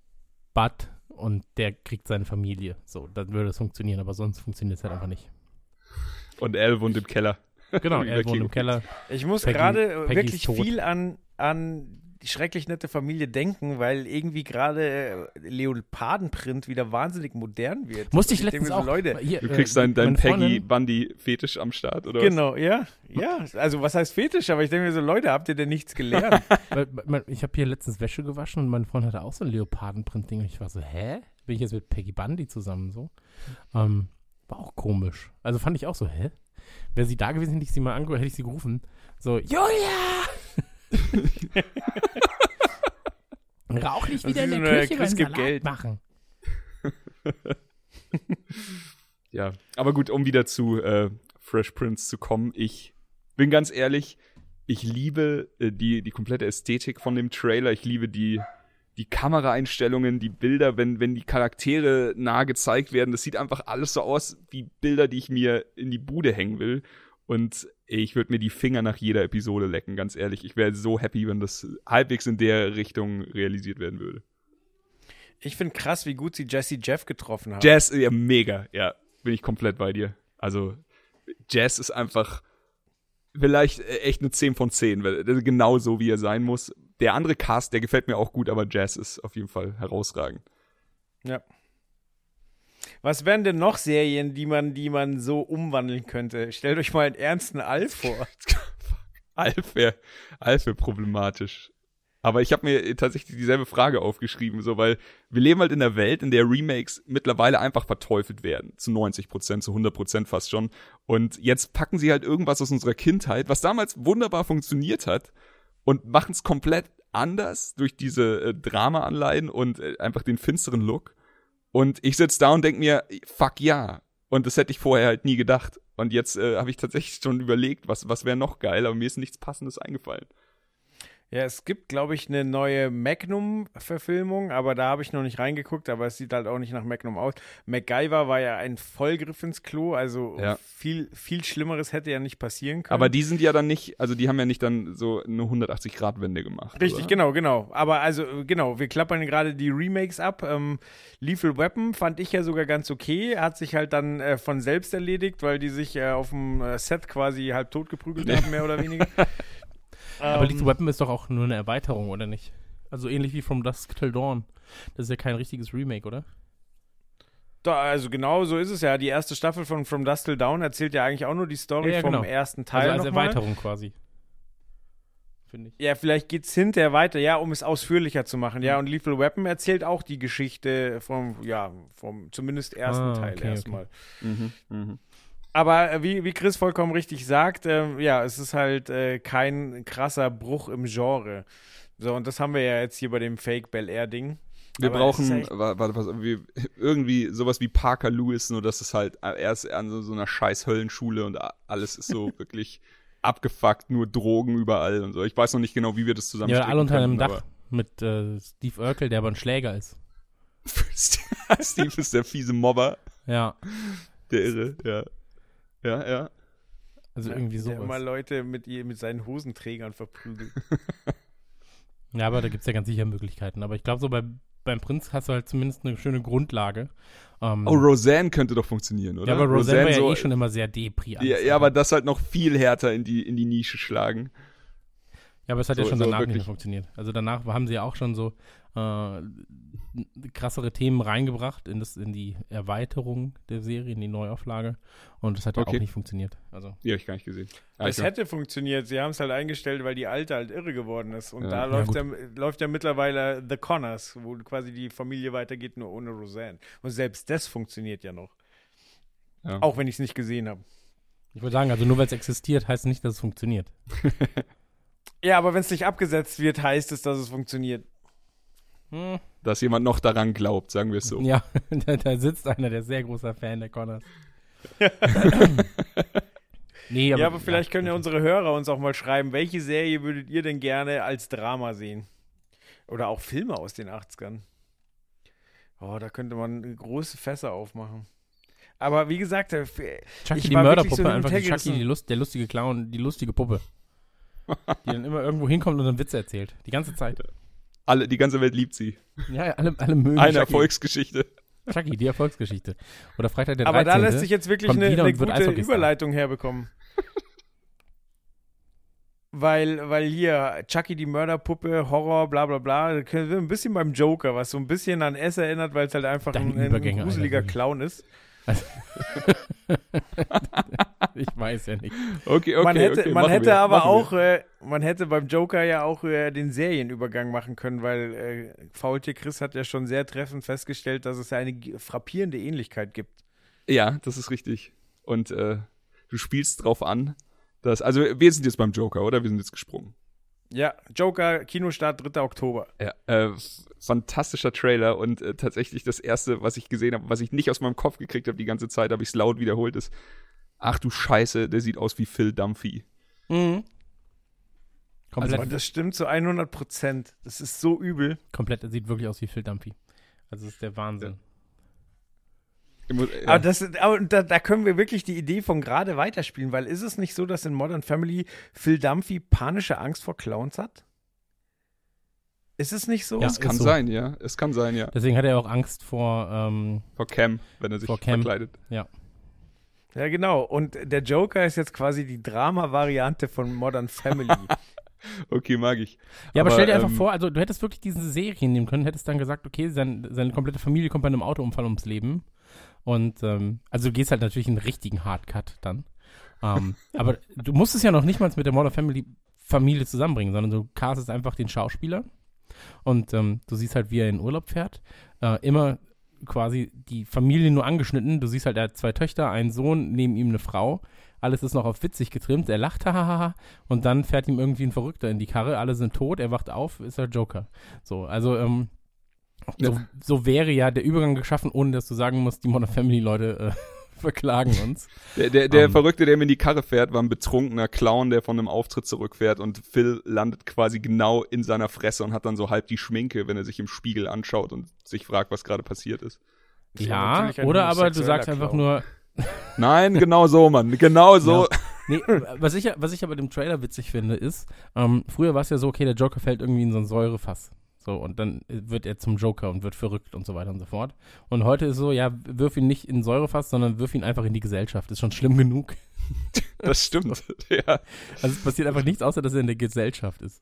S2: Bud und der kriegt seine Familie. So, dann würde es funktionieren, aber sonst funktioniert es halt einfach nicht.
S4: Und Elle wohnt im Keller.
S2: Genau, (laughs) Elle wohnt im Keller.
S3: Ich muss gerade wirklich viel an, an die schrecklich nette Familie denken, weil irgendwie gerade äh, Leopardenprint wieder wahnsinnig modern wird.
S2: Musste ich letztens
S3: so,
S2: auch.
S3: Leute,
S4: hier, du kriegst deinen dein Peggy Bundy Fetisch am Start, oder
S3: Genau, was? ja. Ja, also was heißt Fetisch? Aber ich denke mir so, Leute, habt ihr denn nichts gelernt? (laughs)
S2: ich habe hier letztens Wäsche gewaschen und mein Freund hatte auch so ein Leopardenprint-Ding und ich war so, hä? Bin ich jetzt mit Peggy Bundy zusammen so? Ähm, war auch komisch. Also fand ich auch so, hä? Wäre sie da gewesen, hätte ich sie mal angehört, hätte ich sie gerufen. So, Julia! Rauch nicht wieder in der Küche beim Salat Geld. machen. (laughs)
S4: ja, aber gut, um wieder zu äh, Fresh Prince zu kommen. Ich bin ganz ehrlich, ich liebe äh, die, die komplette Ästhetik von dem Trailer. Ich liebe die, die Kameraeinstellungen, die Bilder, wenn, wenn die Charaktere nah gezeigt werden, das sieht einfach alles so aus wie Bilder, die ich mir in die Bude hängen will. Und ich würde mir die Finger nach jeder Episode lecken, ganz ehrlich. Ich wäre so happy, wenn das halbwegs in der Richtung realisiert werden würde.
S3: Ich finde krass, wie gut sie Jesse Jeff getroffen haben.
S4: Jess, ja, mega, ja. Bin ich komplett bei dir. Also, Jess ist einfach vielleicht echt eine 10 von 10, weil genau so, wie er sein muss der andere Cast, der gefällt mir auch gut, aber Jazz ist auf jeden Fall herausragend.
S3: Ja. Was wären denn noch Serien, die man, die man so umwandeln könnte? Stellt euch mal einen ernsten Alf vor. (laughs)
S4: Alf wäre Alf wär problematisch. Aber ich habe mir tatsächlich dieselbe Frage aufgeschrieben, so weil wir leben halt in einer Welt, in der Remakes mittlerweile einfach verteufelt werden, zu 90 Prozent, zu 100 Prozent fast schon. Und jetzt packen sie halt irgendwas aus unserer Kindheit, was damals wunderbar funktioniert hat, und machen es komplett anders durch diese äh, Drama-Anleihen und äh, einfach den finsteren Look. Und ich sitze da und denk mir, fuck ja, Und das hätte ich vorher halt nie gedacht. Und jetzt äh, habe ich tatsächlich schon überlegt, was, was wäre noch geil, aber mir ist nichts Passendes eingefallen.
S3: Ja, es gibt, glaube ich, eine neue Magnum-Verfilmung, aber da habe ich noch nicht reingeguckt, aber es sieht halt auch nicht nach Magnum aus. MacGyver war ja ein Vollgriff ins Klo, also
S4: Ja.
S3: viel, viel Schlimmeres hätte ja nicht passieren können.
S4: Aber die sind ja dann nicht, also die haben ja nicht dann so eine 180-Grad-Wende gemacht.
S3: Richtig,
S4: oder?
S3: genau, genau. Aber also, genau, wir klappern gerade die Remakes ab. Ähm, Lethal Weapon fand ich ja sogar ganz okay. Hat sich halt dann äh, von selbst erledigt, weil die sich äh, auf dem äh, Set quasi halb tot geprügelt haben, mehr oder weniger. (laughs)
S2: Aber
S3: Ähm,
S2: Lethal Weapon ist doch auch nur eine Erweiterung, oder nicht? Also ähnlich wie From Dusk Till Dawn. Das ist ja kein richtiges Remake, oder?
S3: Da, also genau so ist es ja. Die erste Staffel von From Dust Till Dawn erzählt ja eigentlich auch nur die Story
S2: Ja, ja,
S3: vom
S2: genau.
S3: ersten Teil
S2: also als. Erweiterung quasi. Finde ich.
S3: Ja, vielleicht geht's hinterher weiter, ja, um es ausführlicher zu machen.
S2: Mhm.
S3: Ja, und Lethal Weapon erzählt auch die Geschichte vom, ja, vom zumindest ersten
S2: Ah,
S3: Teil
S2: okay,
S3: erstmal.
S4: Mhm, mhm.
S3: Aber äh, wie, wie Chris vollkommen richtig sagt, ähm, ja, es ist halt äh, kein krasser Bruch im Genre. So, und das haben wir ja jetzt hier bei dem Fake Bel Air Ding.
S4: Wir
S3: Aber
S4: brauchen warte, was, wir, irgendwie sowas wie Parker Lewis, nur dass es halt er ist an so, so einer scheiß Höllenschule und alles ist so (laughs) wirklich abgefuckt, nur Drogen überall und so. Ich weiß noch nicht genau, wie wir das zusammen
S2: Ja, alle unter einem Dach mit äh, Steve Urkel, der aber ein Schläger ist. (laughs)
S4: Steve ist der fiese Mobber,
S2: Ja,
S4: der Irre, ja. Ja, ja.
S2: also
S3: Ja,
S2: irgendwie
S3: der immer
S2: sowas.
S3: Leute mit, ihr, mit seinen Hosenträgern verprügelt. (laughs)
S2: Ja, aber da gibt es ja ganz sicher Möglichkeiten. Aber ich glaube, so bei, beim Prinz hast du halt zumindest eine schöne Grundlage. Ähm,
S4: Oh, Roseanne könnte doch funktionieren, oder?
S2: ja, aber Roseanne war ja
S4: so,
S2: eh schon immer sehr Depri.
S4: ja, ja, aber das halt noch viel härter in die, in die Nische schlagen.
S2: Ja, aber es hat ja
S4: So-
S2: schon
S4: so
S2: danach nicht
S4: wirklich-
S2: mehr funktioniert. Also danach haben sie ja auch schon so äh, krassere Themen reingebracht in, das, in die Erweiterung der Serie, in die Neuauflage. Und das hat ja
S4: Okay.
S2: auch nicht funktioniert. Also,
S4: Die habe ich gar nicht gesehen. Ah,
S3: Es
S4: ich-
S3: hätte funktioniert. Sie haben es halt eingestellt, weil die Alte halt irre geworden ist. Und
S4: Ja.
S3: da
S2: Ja,
S3: läuft,
S2: gut.
S3: ja, läuft ja mittlerweile The Connors, wo quasi die Familie weitergeht, nur ohne Roseanne. Und selbst das funktioniert ja noch.
S4: Ja.
S3: Auch wenn ich es nicht gesehen habe.
S2: ich würde sagen, also nur weil es existiert, heißt nicht, dass es funktioniert. (laughs)
S3: Ja, aber wenn es nicht abgesetzt wird, heißt es, dass es funktioniert.
S2: Hm.
S4: dass jemand noch daran glaubt, sagen wir es so.
S2: Ja, (laughs) da, da sitzt einer, der sehr großer Fan der Connors. (laughs) nee, aber,
S3: ja, aber vielleicht können ja unsere Hörer uns auch mal schreiben, welche Serie würdet ihr denn gerne als Drama sehen? Oder auch Filme aus den 80ern. Oh, da könnte man große Fässer aufmachen. Aber wie gesagt, der F-
S2: Chucky
S3: ich
S2: die Mörderpuppe,
S3: so
S2: einfach die Chucky, die, Lust, der lustige Clown, die lustige Puppe. die dann immer irgendwo hinkommt und dann Witze erzählt. Die ganze Zeit. (laughs)
S4: Alle, die ganze Welt liebt sie.
S2: Ja, ja, alle, alle mögen
S4: Eine
S2: Chucky.
S4: Erfolgsgeschichte.
S2: Chucky, die Erfolgsgeschichte. Oder Freitag der 13.
S3: aber da lässt sich jetzt wirklich eine, eine gute. Überleitung herbekommen. weil, weil hier Chucky die Mörderpuppe, Horror, bla bla bla, da können wir ein bisschen beim Joker, was so ein bisschen an S erinnert, weil es halt einfach
S2: Deine
S3: ein, ein gruseliger. Clown ist. (laughs)
S2: ich weiß ja nicht.
S4: Okay, okay.
S3: man hätte,
S4: okay,
S3: man hätte
S4: wir,
S3: aber auch, äh, man hätte beim Joker ja auch äh, den Serienübergang machen können, weil äh, Faultier Chris hat ja schon sehr treffend festgestellt, dass es ja eine frappierende Ähnlichkeit gibt.
S4: Ja, das ist richtig. Und äh, du spielst drauf an, dass. Also, wir sind jetzt beim Joker, oder? Wir sind jetzt gesprungen.
S3: Ja, Joker, Kinostart 3. Oktober.
S4: Ja, äh, fantastischer Trailer und äh, tatsächlich das erste, was ich gesehen habe, was ich nicht aus meinem Kopf gekriegt habe die ganze Zeit, habe ich es laut wiederholt, ist, ach du Scheiße, der sieht aus wie Phil Dunphy.
S2: Mhm. Komplett,
S3: Und das stimmt zu 100 Prozent. Das ist so übel.
S2: komplett, er sieht wirklich aus wie Phil Dumpy. Also das ist der Wahnsinn.
S4: Ich muss- ja.
S3: Aber, das, aber da, da können wir wirklich die Idee von gerade weiterspielen, weil ist es nicht so, dass in Modern Family Phil Dunphy panische Angst vor Clowns hat? Ist es nicht so?
S2: Ja.
S4: es kann
S2: so.
S4: sein, ja. Es kann sein, ja.
S2: Deswegen hat er auch Angst vor, ähm,
S4: Vor Cam, wenn er sich
S2: Vor Cam.
S4: verkleidet.
S3: Ja, genau. Und der Joker ist jetzt quasi die Drama-Variante von Modern Family. (laughs)
S4: Okay, mag ich.
S2: Ja, aber, stell dir einfach
S4: ähm,
S2: vor, also du hättest wirklich diese Serie nehmen können, hättest dann gesagt, okay, sein, seine komplette Familie kommt bei einem Autounfall ums Leben. Und ähm, also du gehst halt natürlich einen richtigen Hardcut dann. Ähm, (laughs) aber du musst es ja noch nicht mal mit der Modern Family Familie zusammenbringen, sondern du castest einfach den Schauspieler und ähm, du siehst halt, wie er in Urlaub fährt. Äh, immer quasi die Familie nur angeschnitten. Du siehst halt, er hat zwei Töchter, einen Sohn, neben ihm eine Frau. Alles ist noch auf witzig getrimmt. Er lacht, (laughs) hahaha. Und dann fährt ihm irgendwie ein Verrückter in die Karre. Alle sind tot. Er wacht auf, ist der Joker. So, also, ähm, so,
S4: Ja.
S2: so wäre ja der Übergang geschaffen, ohne dass du sagen musst, die Modern Family Leute äh, (laughs) verklagen uns.
S4: Der, der, der
S2: Ähm.
S4: Verrückte, der mir in die Karre fährt, war ein betrunkener Clown, der von einem Auftritt zurückfährt und Phil landet quasi genau in seiner Fresse und hat dann so halb die Schminke, wenn er sich im Spiegel anschaut und sich fragt, was gerade passiert ist.
S2: Ja, oder aber du sagst einfach
S3: Clown.
S2: nur, (laughs)
S4: Nein, genau so, Mann. Genau so.
S2: Nee, was ich, ja- was ich aber dem Trailer witzig finde, ist, ähm, früher war es ja so, okay, der Joker fällt irgendwie in so ein Säurefass. So, und dann wird er zum Joker und wird verrückt und so weiter und so fort. Und heute ist so, ja, wirf ihn nicht in Säurefass, sondern wirf ihn einfach in die Gesellschaft. Ist schon schlimm genug. (laughs)
S4: Das stimmt. (laughs) Ja.
S2: Also es passiert einfach nichts, außer dass er in der Gesellschaft ist.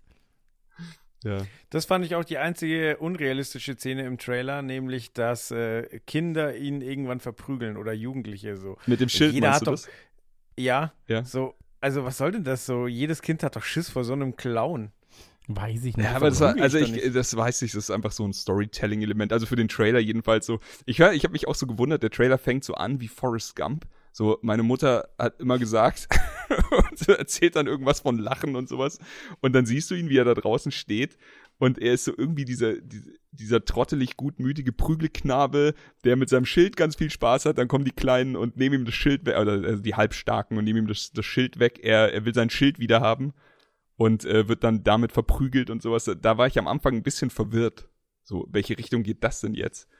S4: ja.
S3: Das fand ich auch die einzige unrealistische Szene im Trailer, nämlich, dass äh, Kinder ihn irgendwann verprügeln oder Jugendliche so.
S4: Mit dem Schild
S3: Jeder
S4: meinst
S3: hat
S4: du
S3: doch-
S4: das?
S3: Ja,
S4: Ja.
S3: so. Also, was soll denn das so? Jedes Kind hat doch Schiss vor so einem Clown.
S2: Weiß ich nicht.
S4: Ja, aber das, war, also
S3: ich
S4: ich, das weiß ich, das ist einfach so ein Storytelling-Element. Also für den Trailer jedenfalls so. Ich ich habe mich auch so gewundert, der Trailer fängt so an wie Forrest Gump. So, meine Mutter hat immer gesagt (laughs) und erzählt dann irgendwas von Lachen und sowas. Und dann siehst du ihn, wie er da draußen steht. Und er ist so irgendwie dieser, dieser, dieser trottelig gutmütige Prügelknabe, der mit seinem Schild ganz viel Spaß hat. Dann kommen die Kleinen und nehmen ihm das Schild weg, oder also die Halbstarken und nehmen ihm das, das Schild weg. Er, er will sein Schild wieder haben und äh, wird dann damit verprügelt und sowas. Da war ich am Anfang ein bisschen verwirrt. So, welche Richtung geht das denn jetzt?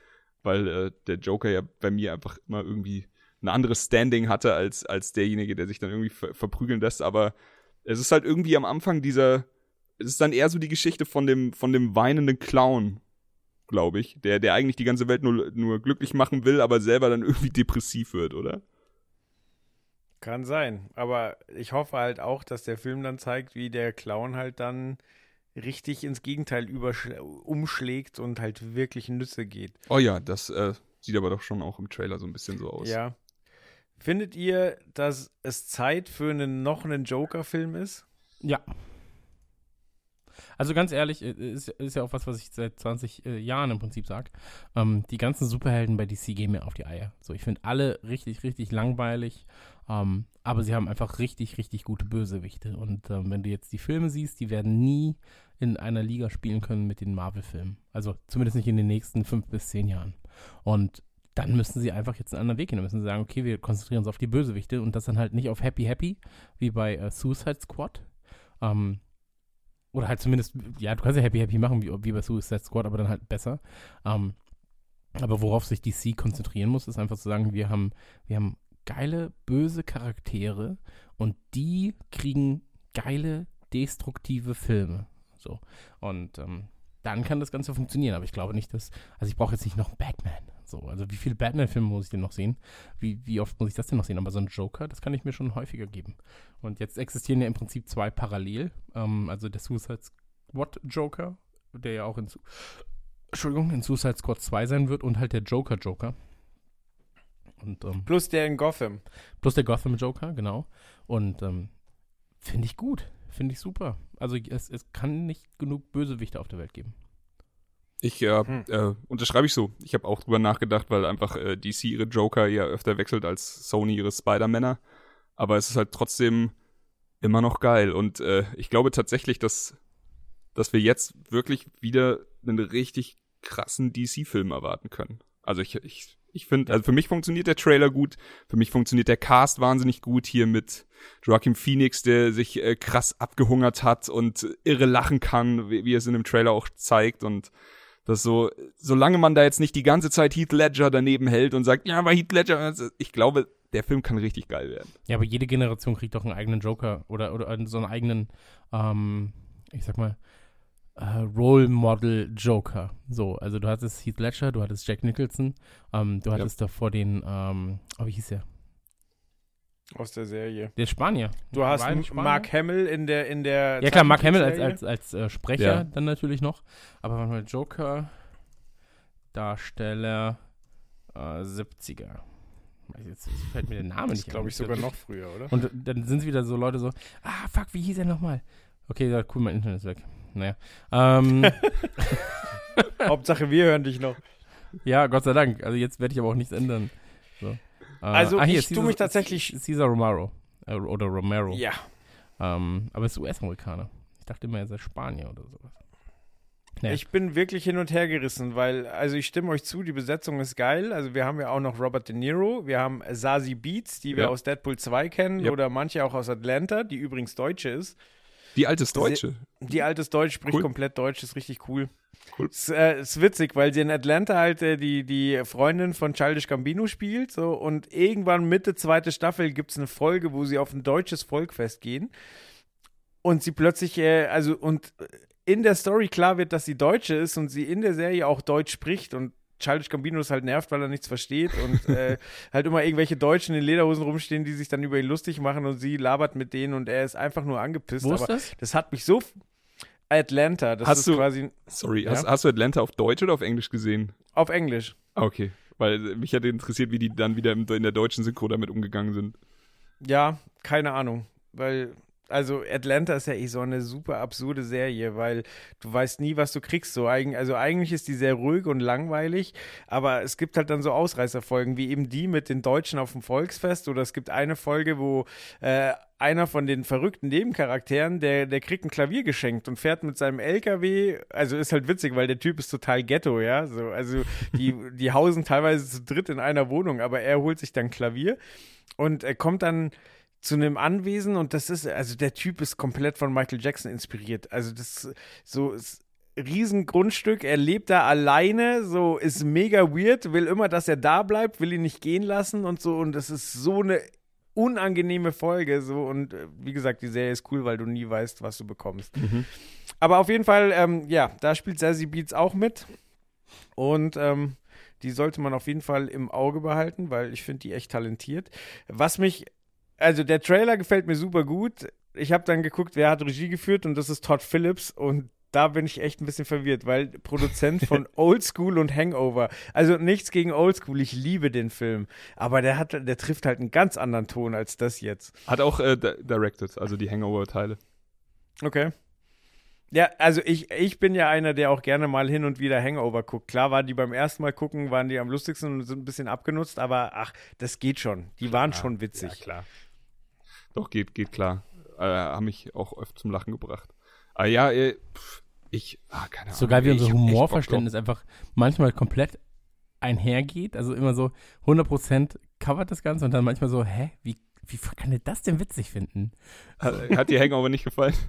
S4: Weil äh, der Joker ja bei mir einfach immer irgendwie ein anderes Standing hatte als, als derjenige, der sich dann irgendwie ver verprügeln lässt. Aber es ist halt irgendwie am Anfang dieser, es ist dann eher so die Geschichte von dem, von dem weinenden Clown, glaube ich, der, der eigentlich die ganze Welt nur, nur glücklich machen will, aber selber dann (laughs) irgendwie depressiv wird, oder?
S3: Kann sein. Aber ich hoffe halt auch, dass der Film dann zeigt, wie der Clown halt dann richtig ins Gegenteil umschlägt und halt wirklich Nüsse geht.
S4: Oh ja, das äh, sieht aber doch schon auch im Trailer so ein bisschen so aus.
S3: Ja. Findet ihr, dass es Zeit für einen, noch einen Joker-Film ist?
S2: Ja. Also ganz ehrlich, äh, ist, ist ja auch was, was ich seit 20 äh, Jahren im Prinzip sage. Ähm, die ganzen Superhelden bei DC gehen mir auf die Eier. So, ich finde alle richtig, richtig langweilig. Ähm, aber sie haben einfach richtig, richtig gute Bösewichte. Und ähm, wenn du jetzt die Filme siehst, die werden nie in einer Liga spielen können mit den Marvel-Filmen. Also zumindest nicht in den nächsten fünf bis zehn Jahren. Und dann müssen sie einfach jetzt einen anderen Weg gehen. Dann müssen sie sagen, okay, wir konzentrieren uns auf die Bösewichte und das dann halt nicht auf Happy Happy, wie bei äh, Suicide Squad. Ähm, oder halt zumindest, ja, du kannst ja Happy Happy machen, wie, wie bei Suicide Squad, aber dann halt besser. Ähm, aber worauf sich DC konzentrieren muss, ist einfach zu sagen, wir haben, wir haben geile, böse Charaktere und die kriegen geile, destruktive Filme. So. Und ähm, dann kann das Ganze funktionieren. Aber ich glaube nicht, dass. Also ich brauche jetzt nicht noch einen Batman. So, also wie viele Batman-Filme muss ich denn noch sehen? Wie, wie oft muss ich das denn noch sehen? Aber so einen Joker, das kann ich mir schon häufiger geben. Und jetzt existieren ja im Prinzip zwei parallel. Ähm, also der Suicide Squad Joker, der ja auch in, Su Entschuldigung, in Suicide Squad 2 sein wird und halt der Joker Joker. Und ähm,
S3: Plus der in Gotham.
S2: plus der Gotham Joker, genau. Und ähm, finde ich gut. Finde ich super. Also es, es kann nicht genug Bösewichte auf der Welt geben.
S4: Ich äh,
S3: Hm.
S4: äh, unterschreibe ich so. Ich habe auch drüber nachgedacht, weil einfach äh, DC ihre Joker ja öfter wechselt als Sony ihre Spider-Männer. Aber es ist halt trotzdem immer noch geil. Und äh, ich glaube tatsächlich, dass, dass wir jetzt wirklich wieder einen richtig krassen DC-Film erwarten können. Also ich, ich, ich finde, also für mich funktioniert der Trailer gut, für mich funktioniert der Cast wahnsinnig gut hier mit Joaquin Phoenix, der sich äh, krass abgehungert hat und irre lachen kann, wie, wie es in dem Trailer auch zeigt und das so, solange man da jetzt nicht die ganze Zeit Heath Ledger daneben hält und sagt, ja, aber Heath Ledger, also ich glaube, der Film kann richtig geil werden.
S2: Ja, aber jede Generation kriegt doch einen eigenen Joker oder, oder so einen eigenen, ähm, ich sag mal, äh, Role Model Joker. So, also du hattest Heath Ledger, du hattest Jack Nicholson, ähm, du hattest davor den, ähm, oh, wie hieß der?
S3: Aus der Serie.
S2: Der Spanier.
S3: Du hast
S2: Spanier?
S3: Mark Hamill in der in der
S2: Ja klar, Mark Hamill als, als, als äh, Sprecher
S4: Ja.
S2: dann natürlich noch. Aber warte mal, Joker, Darsteller, äh, 70er. Jetzt, fällt mir der Name
S3: Das
S2: nicht
S3: glaube ich sogar noch früher, oder?
S2: Und dann sind es wieder so Leute so, ah, fuck, wie hieß er nochmal? Okay, ja, cool, mein Internet ist weg. Naja. Ähm, (laughs)
S3: Hauptsache wir hören dich noch.
S2: ja, Gott sei Dank. Also jetzt werde ich aber auch nichts ändern. Äh,
S3: Also
S2: hier,
S3: ich tu
S2: Cesar-
S3: mich tatsächlich-
S2: Cesar Romero. Äh, oder Romero.
S3: Ja.
S2: Ähm, aber ist US-Amerikaner. Ich dachte immer, er sei Spanier oder sowas. Ja.
S3: Ich bin wirklich hin und her gerissen, weil, also ich stimme euch zu, die Besetzung ist geil. Also wir haben ja auch noch Robert De Niro, wir haben Sazi Beats, die wir
S4: Ja.
S3: aus Deadpool 2 kennen
S4: Ja.
S3: oder manche auch aus Atlanta, die übrigens Deutsche ist.
S4: Die altes Deutsche.
S3: Die altes Deutsch spricht
S4: Cool.
S3: komplett Deutsch, ist richtig cool.
S4: Cool.
S3: Es äh, ist witzig, weil sie in Atlanta halt äh, die, die Freundin von Childish Gambino spielt. So, und irgendwann Mitte zweite Staffel gibt es eine Folge, wo sie auf ein deutsches Volkfest gehen. Und sie plötzlich, äh, also, und in der Story klar wird, dass sie Deutsche ist und sie in der Serie auch Deutsch spricht und Childish Gambino ist halt nervt, weil er nichts versteht und äh, (laughs) halt immer irgendwelche Deutschen in Lederhosen rumstehen, die sich dann über ihn lustig machen und sie labert mit denen und er ist einfach nur angepisst.
S2: Wo ist
S3: aber
S2: das?
S3: das hat mich so. Atlanta, das
S4: Hast
S3: ist
S4: du-
S3: quasi
S4: Sorry,
S3: Ja.
S4: hast, hast du Atlanta auf Deutsch oder auf Englisch gesehen?
S3: auf Englisch.
S4: Ah, okay. Weil äh, mich hätte interessiert, wie die dann wieder in der deutschen Synchro damit umgegangen sind.
S3: Ja, keine Ahnung. Weil, also Atlanta ist ja eh so eine super absurde Serie, weil du weißt nie, was du kriegst. So, also eigentlich ist die sehr ruhig und langweilig, aber es gibt halt dann so Ausreißerfolgen, wie eben die mit den Deutschen auf dem Volksfest. Oder es gibt eine Folge, wo äh, einer von den verrückten Nebencharakteren, der, der kriegt ein Klavier geschenkt und fährt mit seinem LKW, also ist halt witzig, weil der Typ ist total Ghetto, ja, so, also die, (laughs) die hausen teilweise zu dritt in einer Wohnung, aber er holt sich dann Klavier und er kommt dann zu einem Anwesen und das ist, also der Typ ist komplett von Michael Jackson inspiriert. Also das ist so ist Riesengrundstück, er lebt da alleine, so ist mega weird, will immer, dass er da bleibt, will ihn nicht gehen lassen und so und das ist so eine unangenehme Folge so und äh, wie gesagt, die Serie ist cool, weil du nie weißt, was du bekommst. Aber auf jeden Fall, ähm, ja, da spielt Sassy Beats auch mit und ähm, die sollte man auf jeden Fall im Auge behalten, weil ich finde die echt talentiert. Was mich, also der Trailer gefällt mir super gut. Ich habe dann geguckt, wer hat Regie geführt und das ist Todd Phillips und da bin ich echt ein bisschen verwirrt, weil Produzent von (laughs) Old School und Hangover. Also nichts gegen Old School, ich liebe den Film, aber der hat, der trifft halt einen ganz anderen Ton als das jetzt.
S4: Hat auch äh, di- directed, also die Hangover-Teile.
S3: Okay. Ja, also ich, ich bin ja einer, der auch gerne mal hin und wieder Hangover guckt. Klar waren die beim ersten Mal gucken, waren die am lustigsten und sind ein bisschen abgenutzt, aber ach, das geht schon. Die waren schon witzig.
S4: Ja, klar. Doch, geht, geht klar. Äh, haben mich auch oft zum Lachen gebracht. Ah ja, äh, pff, ich, ah, keine Ahnung.
S2: So geil, wie unser Humorverständnis einfach manchmal komplett einhergeht. Also immer so 100% covert das Ganze und dann manchmal so, hä, wie, wie kann der das denn witzig finden?
S4: hat dir Hangover nicht gefallen? (laughs)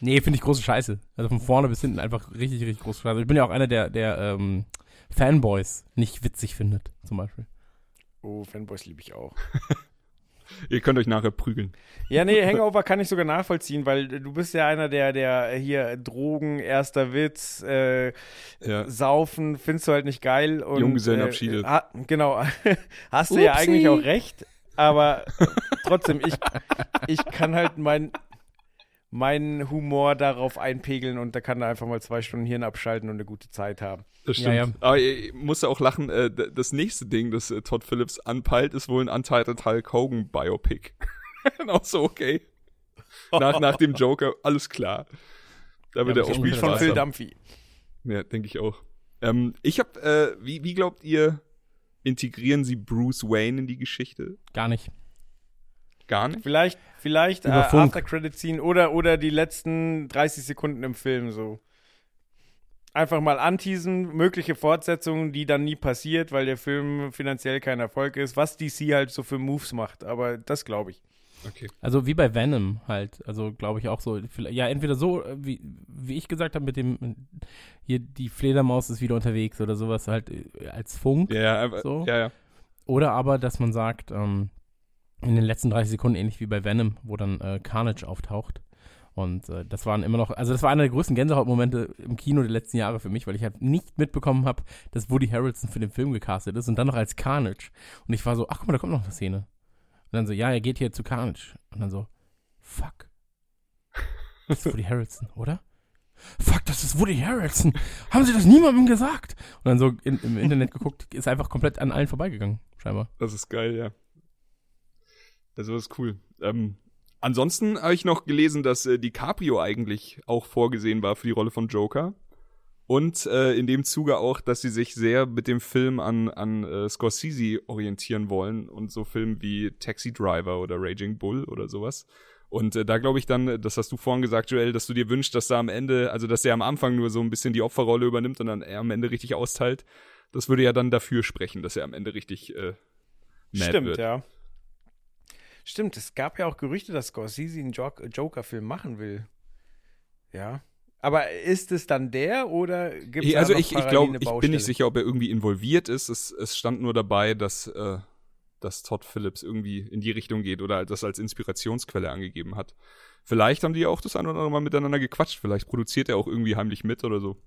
S2: Nee, finde ich große Scheiße. Also von vorne bis hinten einfach richtig, richtig große Scheiße. Ich bin ja auch einer, der, der ähm, Fanboys nicht witzig findet, zum Beispiel.
S3: Oh, Fanboys liebe ich auch. (laughs)
S4: Ihr könnt euch nachher prügeln.
S3: Ja, nee, (laughs) Hangover kann ich sogar nachvollziehen, weil du bist ja einer, der, der hier Drogen, erster Witz, äh,
S4: Ja.
S3: Saufen, findest du halt nicht geil. Und,
S4: Junggesellenabschiede.
S3: Äh, ha, genau. (laughs) Hast du ja
S2: Upsi.
S3: eigentlich auch recht, aber trotzdem, ich, ich kann halt mein, meinen Humor darauf einpegeln und da kann er einfach mal zwei Stunden Hirn abschalten und eine gute Zeit haben.
S4: Das
S2: Ja,
S4: stimmt.
S2: ja.
S4: Aber ich musste auch lachen, äh, das nächste Ding, das äh, Todd Phillips anpeilt, ist wohl ein Untitled Hulk Hogan Biopic. Und (laughs) auch so, okay. (laughs) Nach, nach dem Joker, alles klar. Da wird
S2: Ja,
S4: er auch
S2: Spiel
S3: von. Phil Dumphy.
S4: Ja, denke ich auch. Ähm, ich hab, äh, wie, wie glaubt ihr, integrieren sie Bruce Wayne in die Geschichte?
S2: Gar nicht.
S4: Gar nicht?
S3: Vielleicht, vielleicht äh. After-Credit-Scene oder, oder die letzten 30 Sekunden im Film so. Einfach mal anteasen, mögliche Fortsetzungen, die dann nie passiert, weil der Film finanziell kein Erfolg ist, was DC halt so für Moves macht. Aber das glaube ich.
S4: Okay.
S2: Also wie bei Venom halt. Also glaube ich auch so. Ja, entweder so, äh, wie, wie ich gesagt habe, mit dem, hier die Fledermaus ist wieder unterwegs oder sowas halt äh, als Funk.
S4: Ja, ja, aber,
S2: So.
S4: ja, ja.
S2: Oder aber, dass man sagt, ähm, in den letzten 30 Sekunden, ähnlich wie bei Venom, wo dann äh, Carnage auftaucht. Und äh, das waren immer noch, also das war einer der größten Gänsehautmomente im Kino der letzten Jahre für mich, weil ich halt nicht mitbekommen habe, dass Woody Harrelson für den Film gecastet ist und dann noch als Carnage. Und ich war so, ach guck mal, da kommt noch eine Szene. Und dann so, ja, er geht hier zu Carnage. Und dann so, fuck. Das ist Woody Harrelson, oder? Fuck, das ist Woody Harrelson. Haben sie das niemandem gesagt? Und dann so in, im Internet geguckt, ist einfach komplett an allen vorbeigegangen, scheinbar.
S4: Das ist geil, ja. Also das ist cool. Ähm, ansonsten habe ich noch gelesen, dass äh, DiCaprio eigentlich auch vorgesehen war für die Rolle von Joker. Und äh, in dem Zuge auch, dass sie sich sehr mit dem Film an, an äh, Scorsese orientieren wollen und so Filme wie Taxi Driver oder Raging Bull oder sowas. Und äh, da glaube ich dann, das hast du vorhin gesagt, Joel, dass du dir wünschst, dass er am Ende, also dass er am Anfang nur so ein bisschen die Opferrolle übernimmt und dann er am Ende richtig austeilt. Das würde ja dann dafür sprechen, dass er am Ende richtig äh, mad
S3: Stimmt,
S4: wird.
S3: ja. Stimmt, es gab ja auch Gerüchte, dass Scorsese einen Jo- Joker-Film machen will. Ja. Aber ist es dann der oder gibt es
S4: also
S3: noch
S4: ich, ich glaube, ich bin nicht sicher, ob er irgendwie involviert ist. Es, es stand nur dabei, dass, äh, dass Todd Phillips irgendwie in die Richtung geht oder das als Inspirationsquelle angegeben hat. Vielleicht haben die ja auch das ein oder andere Mal miteinander gequatscht. Vielleicht produziert er auch irgendwie heimlich mit oder so.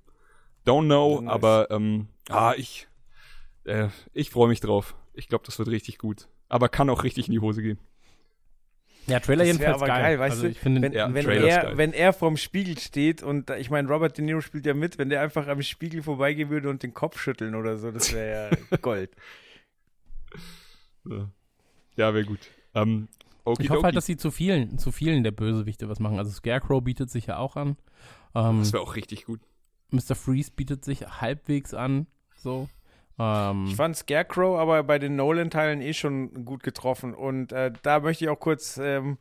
S4: Don't know,
S3: Nice.
S4: aber ähm, ah, ich, äh, ich freue mich drauf. Ich glaube, das wird richtig gut. Aber kann auch richtig in die Hose gehen.
S2: Ja, Trailer
S3: Das wäre
S2: jedenfalls
S3: aber
S2: geil.
S3: geil, weißt
S2: also
S3: du,
S2: ich finde,
S3: wenn,
S4: Ja,
S3: wenn, er,
S4: geil.
S3: wenn er vorm Spiegel steht und ich meine, Robert De Niro spielt ja mit, wenn der einfach am Spiegel vorbeigehen würde und den Kopf schütteln oder so, das wäre ja (laughs) Gold.
S4: Ja, wäre gut. Ähm,
S2: ich hoffe halt, dass sie zu vielen, zu vielen der Bösewichte was machen. Also Scarecrow bietet sich ja auch an. Ähm,
S4: das wäre auch richtig gut.
S2: Mr. Freeze bietet sich halbwegs an. So. Ähm,
S3: Ich fand Scarecrow aber bei den Nolan-Teilen eh schon gut getroffen. Und äh, da möchte ich auch kurz ähm,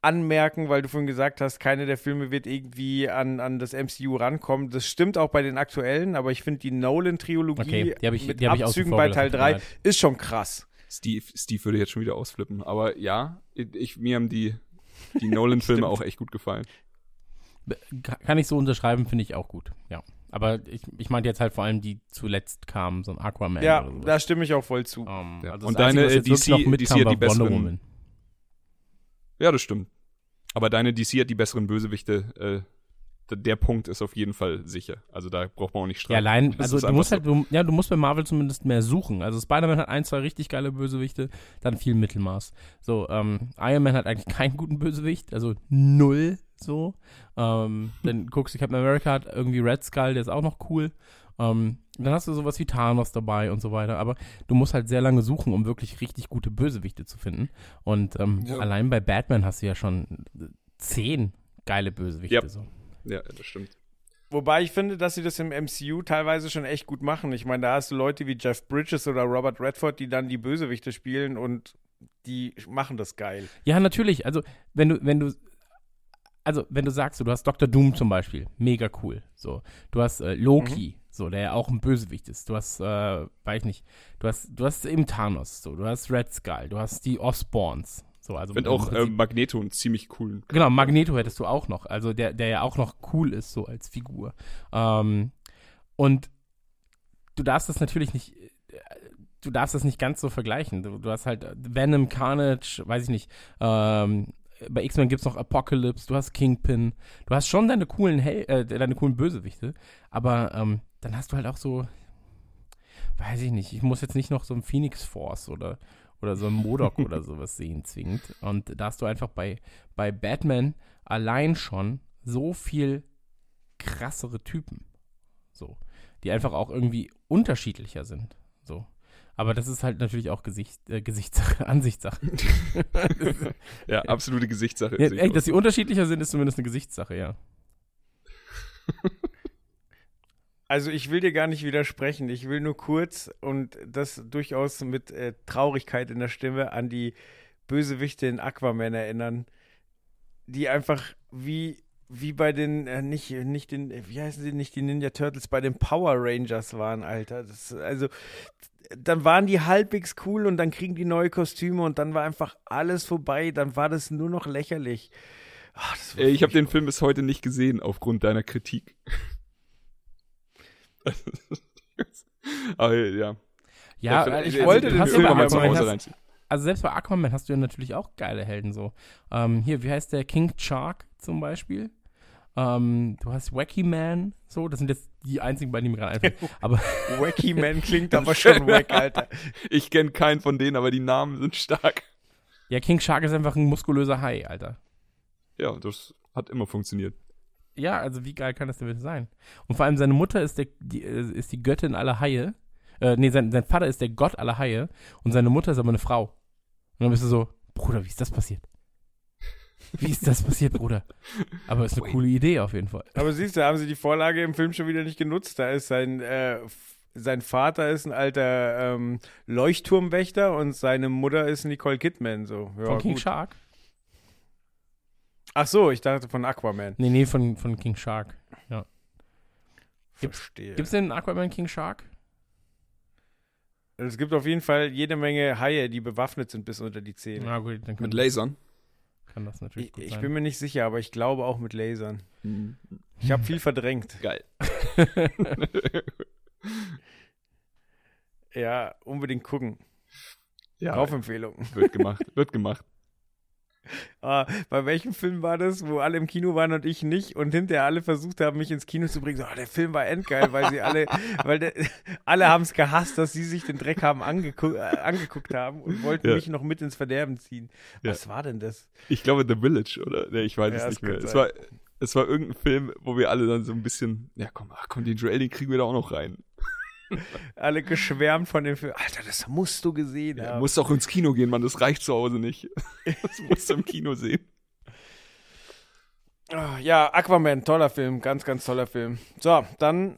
S3: anmerken, weil du vorhin gesagt hast, keine der Filme wird irgendwie an, an das MCU rankommen. Das stimmt auch bei den aktuellen, aber ich finde die Nolan-Trilogie
S2: Okay, ich-
S3: mit Abzügen
S2: vor
S3: bei Teil
S2: tut mir
S3: 3
S2: leid.
S3: ist schon krass.
S4: Steve, Steve würde jetzt schon wieder ausflippen. Aber ja, ich, mir haben die, die (laughs) Nolan-Filme auch echt gut gefallen.
S2: kann ich so unterschreiben, finde ich auch gut. Ja. Aber ich, ich meinte jetzt halt vor allem die zuletzt kamen, so ein Aquaman
S3: Ja,
S2: oder sowas.
S3: da stimme ich auch voll zu.
S2: Ähm,
S4: Ja.
S2: also
S4: Und
S2: Einzige,
S4: deine, äh, DC
S2: noch
S4: DC hat
S2: mitkam,
S4: die besseren-
S2: Woman.
S4: Ja, das stimmt. Aber deine DC hat die besseren Bösewichte. Äh, der Punkt ist auf jeden Fall sicher. Also da braucht man auch nicht streiten.
S2: Ja, allein,
S4: Das
S2: also du musst
S4: so.
S2: halt, du, ja, du musst bei Marvel zumindest mehr suchen. Also Spider-Man hat ein, zwei richtig geile Bösewichte, dann viel Mittelmaß. So, ähm, Iron Man hat eigentlich keinen guten Bösewicht, also null so. Ähm, dann guckst du, Captain America hat irgendwie Red Skull, der ist auch noch cool. Ähm, dann hast du sowas wie Thanos dabei und so weiter. Aber du musst halt sehr lange suchen, um wirklich richtig gute Bösewichte zu finden. Und ähm,
S4: Ja.
S2: allein bei Batman hast du ja schon zehn geile Bösewichte.
S4: Ja.
S2: So.
S4: Ja, das stimmt.
S3: Wobei ich finde, dass sie das im MCU teilweise schon echt gut machen. Ich meine, da hast du Leute wie Jeff Bridges oder Robert Redford, die dann die Bösewichte spielen und die machen das geil.
S2: Ja, natürlich. Also, wenn du, wenn du, also, wenn du sagst, du hast Dr. Doom zum Beispiel, mega cool. So, du hast äh, Loki, so, der ja auch ein Bösewicht ist. Du hast, äh, weiß ich nicht, du hast, du hast eben Thanos, so, du hast Red Skull, du hast die Osborns. So, also
S4: Ich finde
S2: im
S4: auch äh, Magneto einen ziemlich coolen.
S2: Genau, Magneto hättest du auch noch, also der, der ja auch noch cool ist, so als Figur. Ähm, und du darfst das natürlich nicht, äh, du darfst das nicht ganz so vergleichen. Du, du hast halt Venom, Carnage, weiß ich nicht, ähm, bei X-Men gibt es noch Apocalypse, du hast Kingpin, du hast schon deine coolen Hel äh, deine coolen Bösewichte, aber ähm, dann hast du halt auch so, weiß ich nicht, ich muss jetzt nicht noch so ein Phoenix Force oder, oder so ein Modok (laughs) oder sowas sehen zwingend. Und da hast du einfach bei, bei Batman allein schon so viel krassere Typen. So. Die einfach auch irgendwie unterschiedlicher sind. So. Aber das ist halt natürlich auch Gesicht, äh, Gesichtssache, (laughs) Ansichtssache. (laughs)
S4: Ja, absolute Gesichtssache.
S2: ja,
S4: auch.
S2: dass sie unterschiedlicher sind, ist zumindest eine Gesichtssache, ja. (laughs)
S3: Also ich will dir gar nicht widersprechen. Ich will nur kurz und das durchaus mit äh, Traurigkeit in der Stimme an die Bösewichte in Aquaman erinnern, die einfach wie wie bei den äh, nicht nicht den wie heißen sie nicht die Ninja Turtles bei den Power Rangers waren, Alter. Das, also dann waren die halbwegs cool und dann kriegen die neue Kostüme und dann war einfach alles vorbei. Dann war das nur noch lächerlich. Ach,
S4: Äh, ich habe den Film bis heute nicht gesehen, aufgrund deiner Kritik. (laughs) Aber ja.
S2: Ja,
S4: vielleicht-
S2: ich
S3: ich wollte
S2: du
S3: den Film mal
S4: zu
S2: Aquaman
S4: Hause
S2: hast,
S4: reinziehen.
S2: also selbst bei Aquaman hast du ja natürlich auch geile Helden so. Ähm, hier, wie heißt der? King Shark zum Beispiel. Ähm, du hast Wacky Man, so, das sind jetzt die einzigen beiden, die mir gerade einfallen. (laughs) Aber
S3: Wacky Man (laughs) klingt aber schon wack, Alter. (laughs)
S4: Ich kenne keinen von denen, aber die Namen sind stark.
S2: ja, King Shark ist einfach ein muskulöser Hai, Alter.
S4: Ja, das hat immer funktioniert.
S2: Ja, also wie geil kann das denn bitte sein? Und vor allem seine Mutter ist, der, die, äh, ist die Göttin aller Haie. Äh, nee, sein, sein Vater ist der Gott aller Haie und seine Mutter ist aber eine Frau. Und dann bist du so, Bruder, wie ist das passiert? Wie ist das passiert, Bruder? Aber ist eine
S4: Wait.
S2: coole Idee auf jeden Fall.
S3: Aber siehst du, haben sie die Vorlage im Film schon wieder nicht genutzt. Da ist sein, äh, sein Vater ist ein alter ähm, Leuchtturmwächter und seine Mutter ist Nicole Kidman. So. Ja,
S2: Von King
S3: gut.
S2: Shark.
S3: Ach so, ich dachte von Aquaman.
S2: Nee, nee, von, von King Shark. Gibt's-
S3: Verstehe.
S2: Gibt's denn einen Aquaman King Shark?
S3: es gibt auf jeden Fall jede Menge Haie, die bewaffnet sind bis unter die Zähne.
S2: Na gut, dann
S4: Mit Lasern.
S2: Kann das natürlich
S3: Ich,
S2: gut
S3: ich
S2: sein.
S3: bin mir nicht sicher, aber ich glaube auch mit Lasern.
S4: Mhm.
S3: Ich habe viel verdrängt.
S4: Geil. (laughs)
S3: Ja, unbedingt gucken.
S4: ja,
S3: Kaufempfehlung.
S4: wird gemacht. Wird gemacht. (laughs)
S3: Ah, bei welchem Film war das, wo alle im Kino waren und ich nicht und hinterher alle versucht haben, mich ins Kino zu bringen? So, ah, der Film war endgeil, weil sie alle, (laughs) weil der, alle haben es gehasst, dass sie sich den Dreck haben angeguckt, äh, angeguckt haben und wollten
S4: Ja.
S3: mich noch mit ins Verderben ziehen.
S4: Ja.
S3: Was war denn das?
S4: Ich glaube The Village, oder? Nee, ich weiß
S3: Ja,
S4: es nicht mehr. Es war, es war irgendein Film, wo wir alle dann so ein bisschen, ja komm, ach komm, den Joel, den kriegen wir da auch noch rein.
S3: Alle geschwärmt von dem Film. Alter, das musst du gesehen
S4: Ja,
S3: haben.
S4: musst auch ins Kino gehen, Mann, das reicht zu Hause nicht. (laughs) Das musst du im Kino sehen.
S3: Ah, Ja, Aquaman, toller Film, ganz, ganz toller Film. So, dann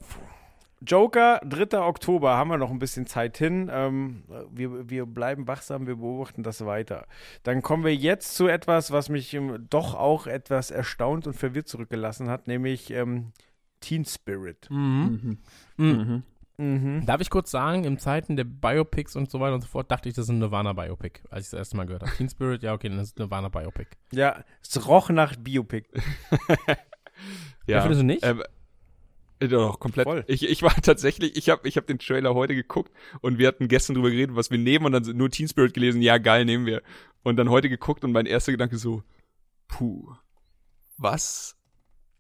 S3: Joker, 3. Oktober, haben wir noch ein bisschen Zeit hin. Ähm, wir, wir bleiben wachsam, wir beobachten das weiter. Dann kommen wir jetzt zu etwas, was mich ähm, doch auch etwas erstaunt und verwirrt zurückgelassen hat, nämlich ähm, Teen Spirit.
S2: Mhm.
S4: Mhm.
S2: Mhm.
S3: Mhm.
S2: Darf ich kurz sagen, in Zeiten der Biopics und so weiter und so fort, dachte ich, das ist ein Nirvana-Biopic, als ich das erste Mal gehört habe. Teen Spirit, ja, okay, dann ist es ein Nirvana-Biopic.
S3: Ja, es roch nach Biopic. (laughs)
S2: Ja, findest du nicht?
S4: Ähm, äh, doch, komplett.
S3: Voll.
S4: Ich, ich war (laughs) tatsächlich, ich habe ich hab den Trailer heute geguckt und wir hatten gestern drüber geredet, was wir nehmen und dann nur Teen Spirit gelesen, ja geil, nehmen wir. Und dann heute geguckt und mein erster Gedanke so, puh, was?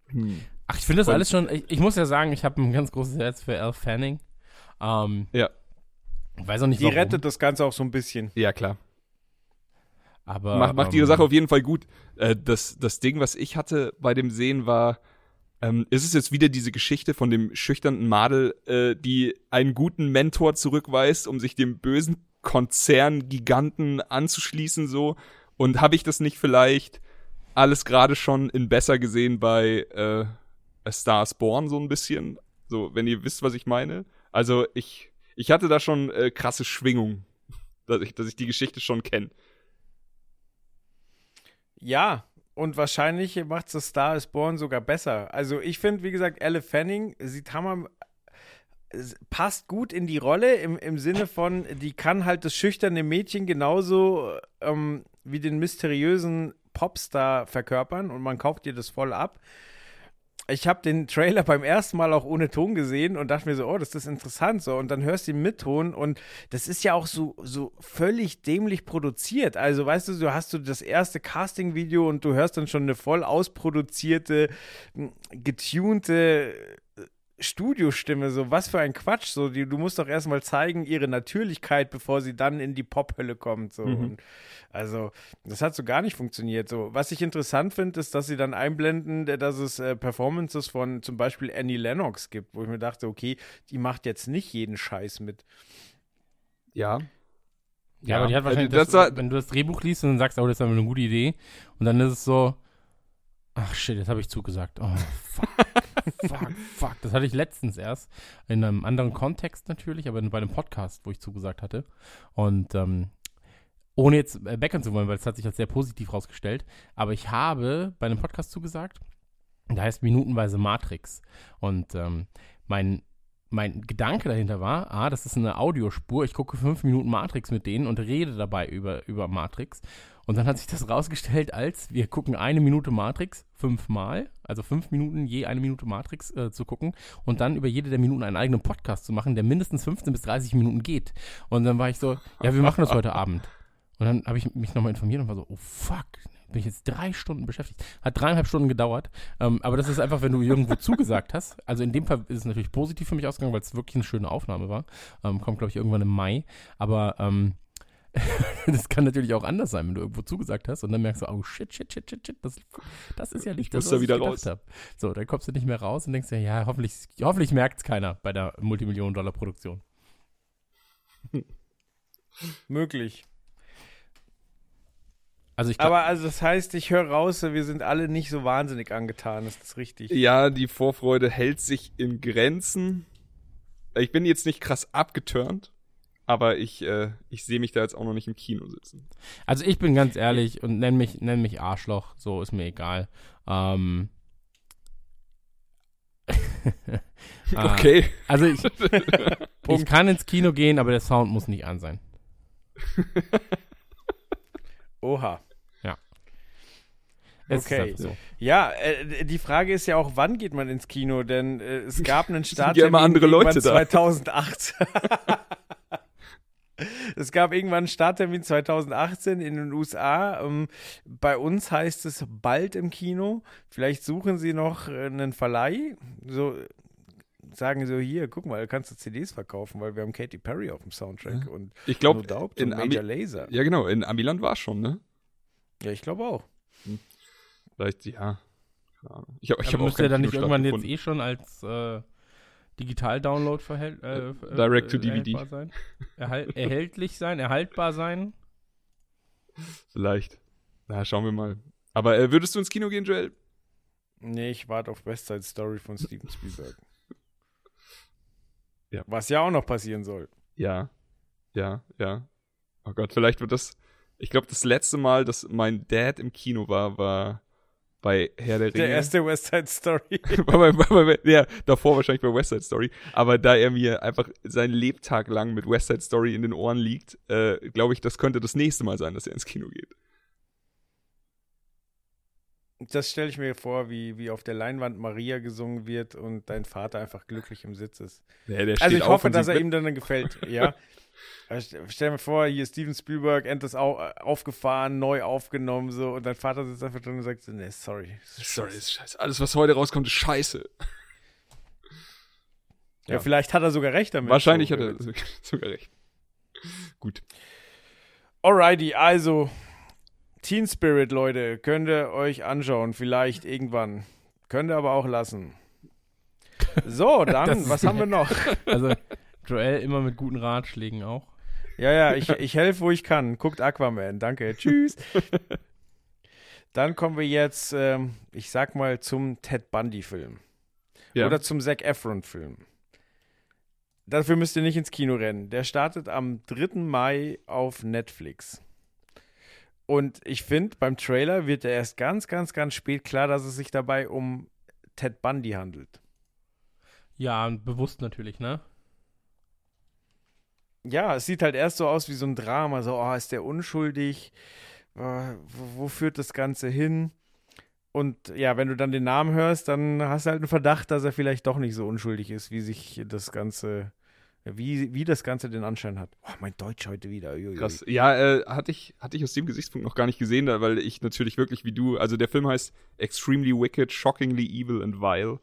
S4: Hm.
S2: Ach, ich finde das
S4: Und-
S2: alles schon, ich, ich muss ja sagen, ich habe ein ganz großes Herz für Al Fanning. Ähm,
S4: Ja.
S2: ich weiß auch nicht,
S3: Die
S2: warum,
S3: rettet das Ganze auch so ein bisschen.
S4: Ja, klar.
S2: aber
S4: Macht, macht
S2: ähm,
S4: ihre Sache auf jeden Fall gut. Äh, das, das Ding, was ich hatte bei dem Sehen, war, ähm, ist es jetzt wieder diese Geschichte von dem schüchternen Madel, äh, die einen guten Mentor zurückweist, um sich dem bösen Konzern-Giganten anzuschließen, so? Und habe ich das nicht vielleicht alles gerade schon in besser gesehen bei äh, A Star Born so ein bisschen? So, wenn ihr wisst, was ich meine. Also ich, ich hatte da schon äh, krasse Schwingungen, (laughs) dass ich, dass ich die Geschichte schon kenne.
S3: Ja, und wahrscheinlich macht das Star is Born sogar besser. Also ich finde, wie gesagt, Elle Fanning sieht hammer es passt gut in die Rolle im, im Sinne von, die kann halt das schüchterne Mädchen genauso ähm, wie den mysteriösen Popstar verkörpern und man kauft ihr das voll ab. Ich habe den Trailer beim ersten Mal auch ohne Ton gesehen und dachte mir so, oh, das ist interessant so. Und dann hörst du ihn mit Ton und das ist ja auch so, so völlig dämlich produziert. Also, weißt du, du hast du das erste Casting-Video und du hörst dann schon eine voll ausproduzierte, getunte Studiostimme. So, was für ein Quatsch. So, die, du musst doch erstmal zeigen, ihre Natürlichkeit, bevor sie dann in die Pop-Hölle kommt. So.
S4: Mhm.
S3: Und also, das hat so gar nicht funktioniert. So, was ich interessant finde, ist, dass sie dann einblenden, dass es äh, Performances von zum Beispiel Annie Lennox gibt, wo ich mir dachte, okay, die macht jetzt nicht jeden Scheiß mit.
S4: Ja.
S2: Ja, aber die hat wahrscheinlich,
S4: das
S2: das,
S4: war-
S2: wenn du das Drehbuch liest und dann sagst, oh, das ist eine gute Idee, und dann ist es so, ach shit, jetzt habe ich zugesagt. Oh, fuck, (laughs) fuck, fuck. Das hatte ich letztens erst, in einem anderen Kontext natürlich, aber bei einem Podcast, wo ich zugesagt hatte. Und ähm, ohne jetzt äh, backern zu wollen, weil es hat sich als sehr positiv rausgestellt, aber ich habe bei einem Podcast zugesagt, der heißt Minutenweise Matrix. Und ähm, mein mein Gedanke dahinter war, ah, das ist eine Audiospur, ich gucke fünf Minuten Matrix mit denen und rede dabei über, über Matrix. Und dann hat sich das rausgestellt als, wir gucken eine Minute Matrix fünfmal, also fünf Minuten je eine Minute Matrix äh, zu gucken und dann über jede der Minuten einen eigenen Podcast zu machen, der mindestens 15 bis 30 Minuten geht. Und dann war ich so, ja, wir machen das heute Abend. Und dann habe ich mich nochmal informiert und war so, oh fuck, bin ich jetzt drei Stunden beschäftigt. Hat dreieinhalb Stunden gedauert. Ähm, aber das ist einfach, wenn du irgendwo zugesagt hast. Also in dem Fall ist es natürlich positiv für mich ausgegangen, weil es wirklich eine schöne Aufnahme war. Ähm, kommt, glaube ich, irgendwann im Mai. Aber ähm, (laughs) das kann natürlich auch anders sein, wenn du irgendwo zugesagt hast und dann merkst du, oh shit, shit, shit, shit, shit, das, das ist ja nicht
S4: Ich
S2: das,
S4: da
S2: was
S4: wieder
S2: ich gedacht
S4: raus.
S2: hab. So, dann kommst du nicht mehr raus und denkst dir, ja, hoffentlich, hoffentlich merkt es keiner bei der Multimillionen-Dollar-Produktion. (laughs)
S3: Möglich.
S2: Also ich glaube,
S3: Aber also das heißt, ich höre raus, wir sind alle nicht so wahnsinnig angetan, ist das richtig?
S4: Ja, die Vorfreude hält sich in Grenzen. Ich bin jetzt nicht krass abgeturnt, aber ich, äh, ich sehe mich da jetzt auch noch nicht im Kino sitzen.
S2: Also ich bin ganz ehrlich und nenn mich, nenn mich Arschloch, so ist mir egal. Ähm, (laughs) Ah,
S4: Okay.
S2: Also ich, (laughs) ich kann ins Kino gehen, aber der Sound muss nicht an sein. (laughs)
S3: Oha.
S2: Es
S3: Okay.
S2: So.
S3: Ja, äh, die Frage ist ja auch, wann geht man ins Kino? Denn äh, es gab einen Start
S4: ja immer andere Leute da.
S3: 2008. es gab irgendwann einen Starttermin 2018 in den USA. Ähm, bei uns heißt es bald im Kino. Vielleicht suchen sie noch äh, einen Verleih. So sagen so hier, guck mal, kannst du CDs verkaufen, weil wir haben Katy Perry auf dem Soundtrack und
S4: Ich glaube,
S3: No
S4: in
S3: und
S4: Ami
S3: Major Laser.
S4: ja genau, in Amiland war es schon, ne?
S3: Ja, ich glaube auch.
S4: Vielleicht, ja. Ich habe ich hab auch
S2: müsste
S4: keinen
S2: dann nicht irgendwann
S4: gefunden.
S2: jetzt eh schon als äh, Digital-Download verhält, äh, äh,
S4: Direct to
S2: äh,
S4: DVD.
S2: erhältbar sein? Erhal erhältlich sein, erhaltbar sein?
S4: Vielleicht. Na, schauen wir mal. Aber äh, würdest du ins Kino gehen, Joel?
S3: Nee, ich warte auf West Side Story von Steven Spielberg. (laughs)
S4: Ja.
S3: Was ja auch noch passieren soll.
S4: Ja. Ja, ja. Oh Gott, vielleicht wird das. Ich glaube, das letzte Mal, dass mein Dad im Kino war, war bei Herr der Ringe.
S3: Der erste West Side Story. (laughs)
S4: bei, war bei, ja, davor wahrscheinlich bei West Side Story. Aber da er mir einfach seinen Lebtag lang mit West Side Story in den Ohren liegt, äh, glaube ich, das könnte das nächste Mal sein, dass er ins Kino geht.
S3: Das stelle ich mir vor, wie, wie auf der Leinwand Maria gesungen wird und dein Vater einfach glücklich im Sitz ist.
S4: Ja,
S3: Also ich hoffe, dass er ihm dann gefällt, ja. (laughs) St- Stell mir vor, hier Steven Spielberg, endlich au aufgefahren, neu aufgenommen, so, und dein Vater sitzt einfach drin und sagt so, nee, sorry.
S4: Sorry, ist scheiße. Alles, was heute rauskommt, ist scheiße.
S3: Ja,
S4: Ja.
S3: vielleicht hat er sogar recht damit.
S4: Wahrscheinlich
S3: so,
S4: hat er (laughs) sogar recht. Gut.
S3: Alrighty, also Teen Spirit, Leute, könnt ihr euch anschauen, vielleicht irgendwann. Könnt ihr aber auch lassen. (laughs) So, dann, was haben wir noch? (laughs)
S2: Also Joel immer mit guten Ratschlägen auch.
S3: Ja, ja, ich, ich helfe, wo ich kann. Guckt Aquaman, danke, tschüss. (laughs) Dann kommen wir jetzt, ähm, ich sag mal, zum Ted Bundy-Film.
S4: Ja.
S3: Oder zum Zac Efron-Film. Dafür müsst ihr nicht ins Kino rennen. Der startet am 3. Mai auf Netflix. Und ich finde, beim Trailer wird er erst ganz, ganz, ganz spät klar, dass es sich dabei um Ted Bundy handelt.
S2: Ja, bewusst natürlich, ne?
S3: Ja, es sieht halt erst so aus wie so ein Drama. So, oh, ist der unschuldig? Äh, wo, wo führt das Ganze hin? Und ja, wenn du dann den Namen hörst, dann hast du halt einen Verdacht, dass er vielleicht doch nicht so unschuldig ist, wie sich das Ganze, wie, wie das Ganze den Anschein hat. Oh, mein Deutsch heute wieder.
S4: Krass. Ja, äh, hatte ich, hatte ich aus dem Gesichtspunkt noch gar nicht gesehen, weil ich natürlich wirklich wie du, also der Film heißt Extremely Wicked, Shockingly Evil and Vile.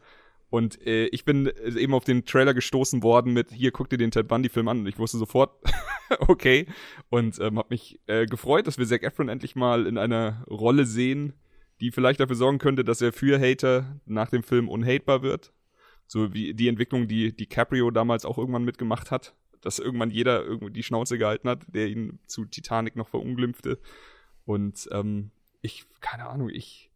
S4: Und äh, ich bin äh, eben auf den Trailer gestoßen worden mit, hier, guck dir den Ted Bundy-Film an. Und ich wusste sofort, (laughs) okay. Und ähm, habe mich äh, gefreut, dass wir Zac Efron endlich mal in einer Rolle sehen, die vielleicht dafür sorgen könnte, dass er für Hater nach dem Film unhatebar wird. So wie die Entwicklung, die DiCaprio damals auch irgendwann mitgemacht hat, dass irgendwann jeder irgendwie die Schnauze gehalten hat, der ihn zu Titanic noch verunglimpfte. Und ähm, ich, keine Ahnung, ich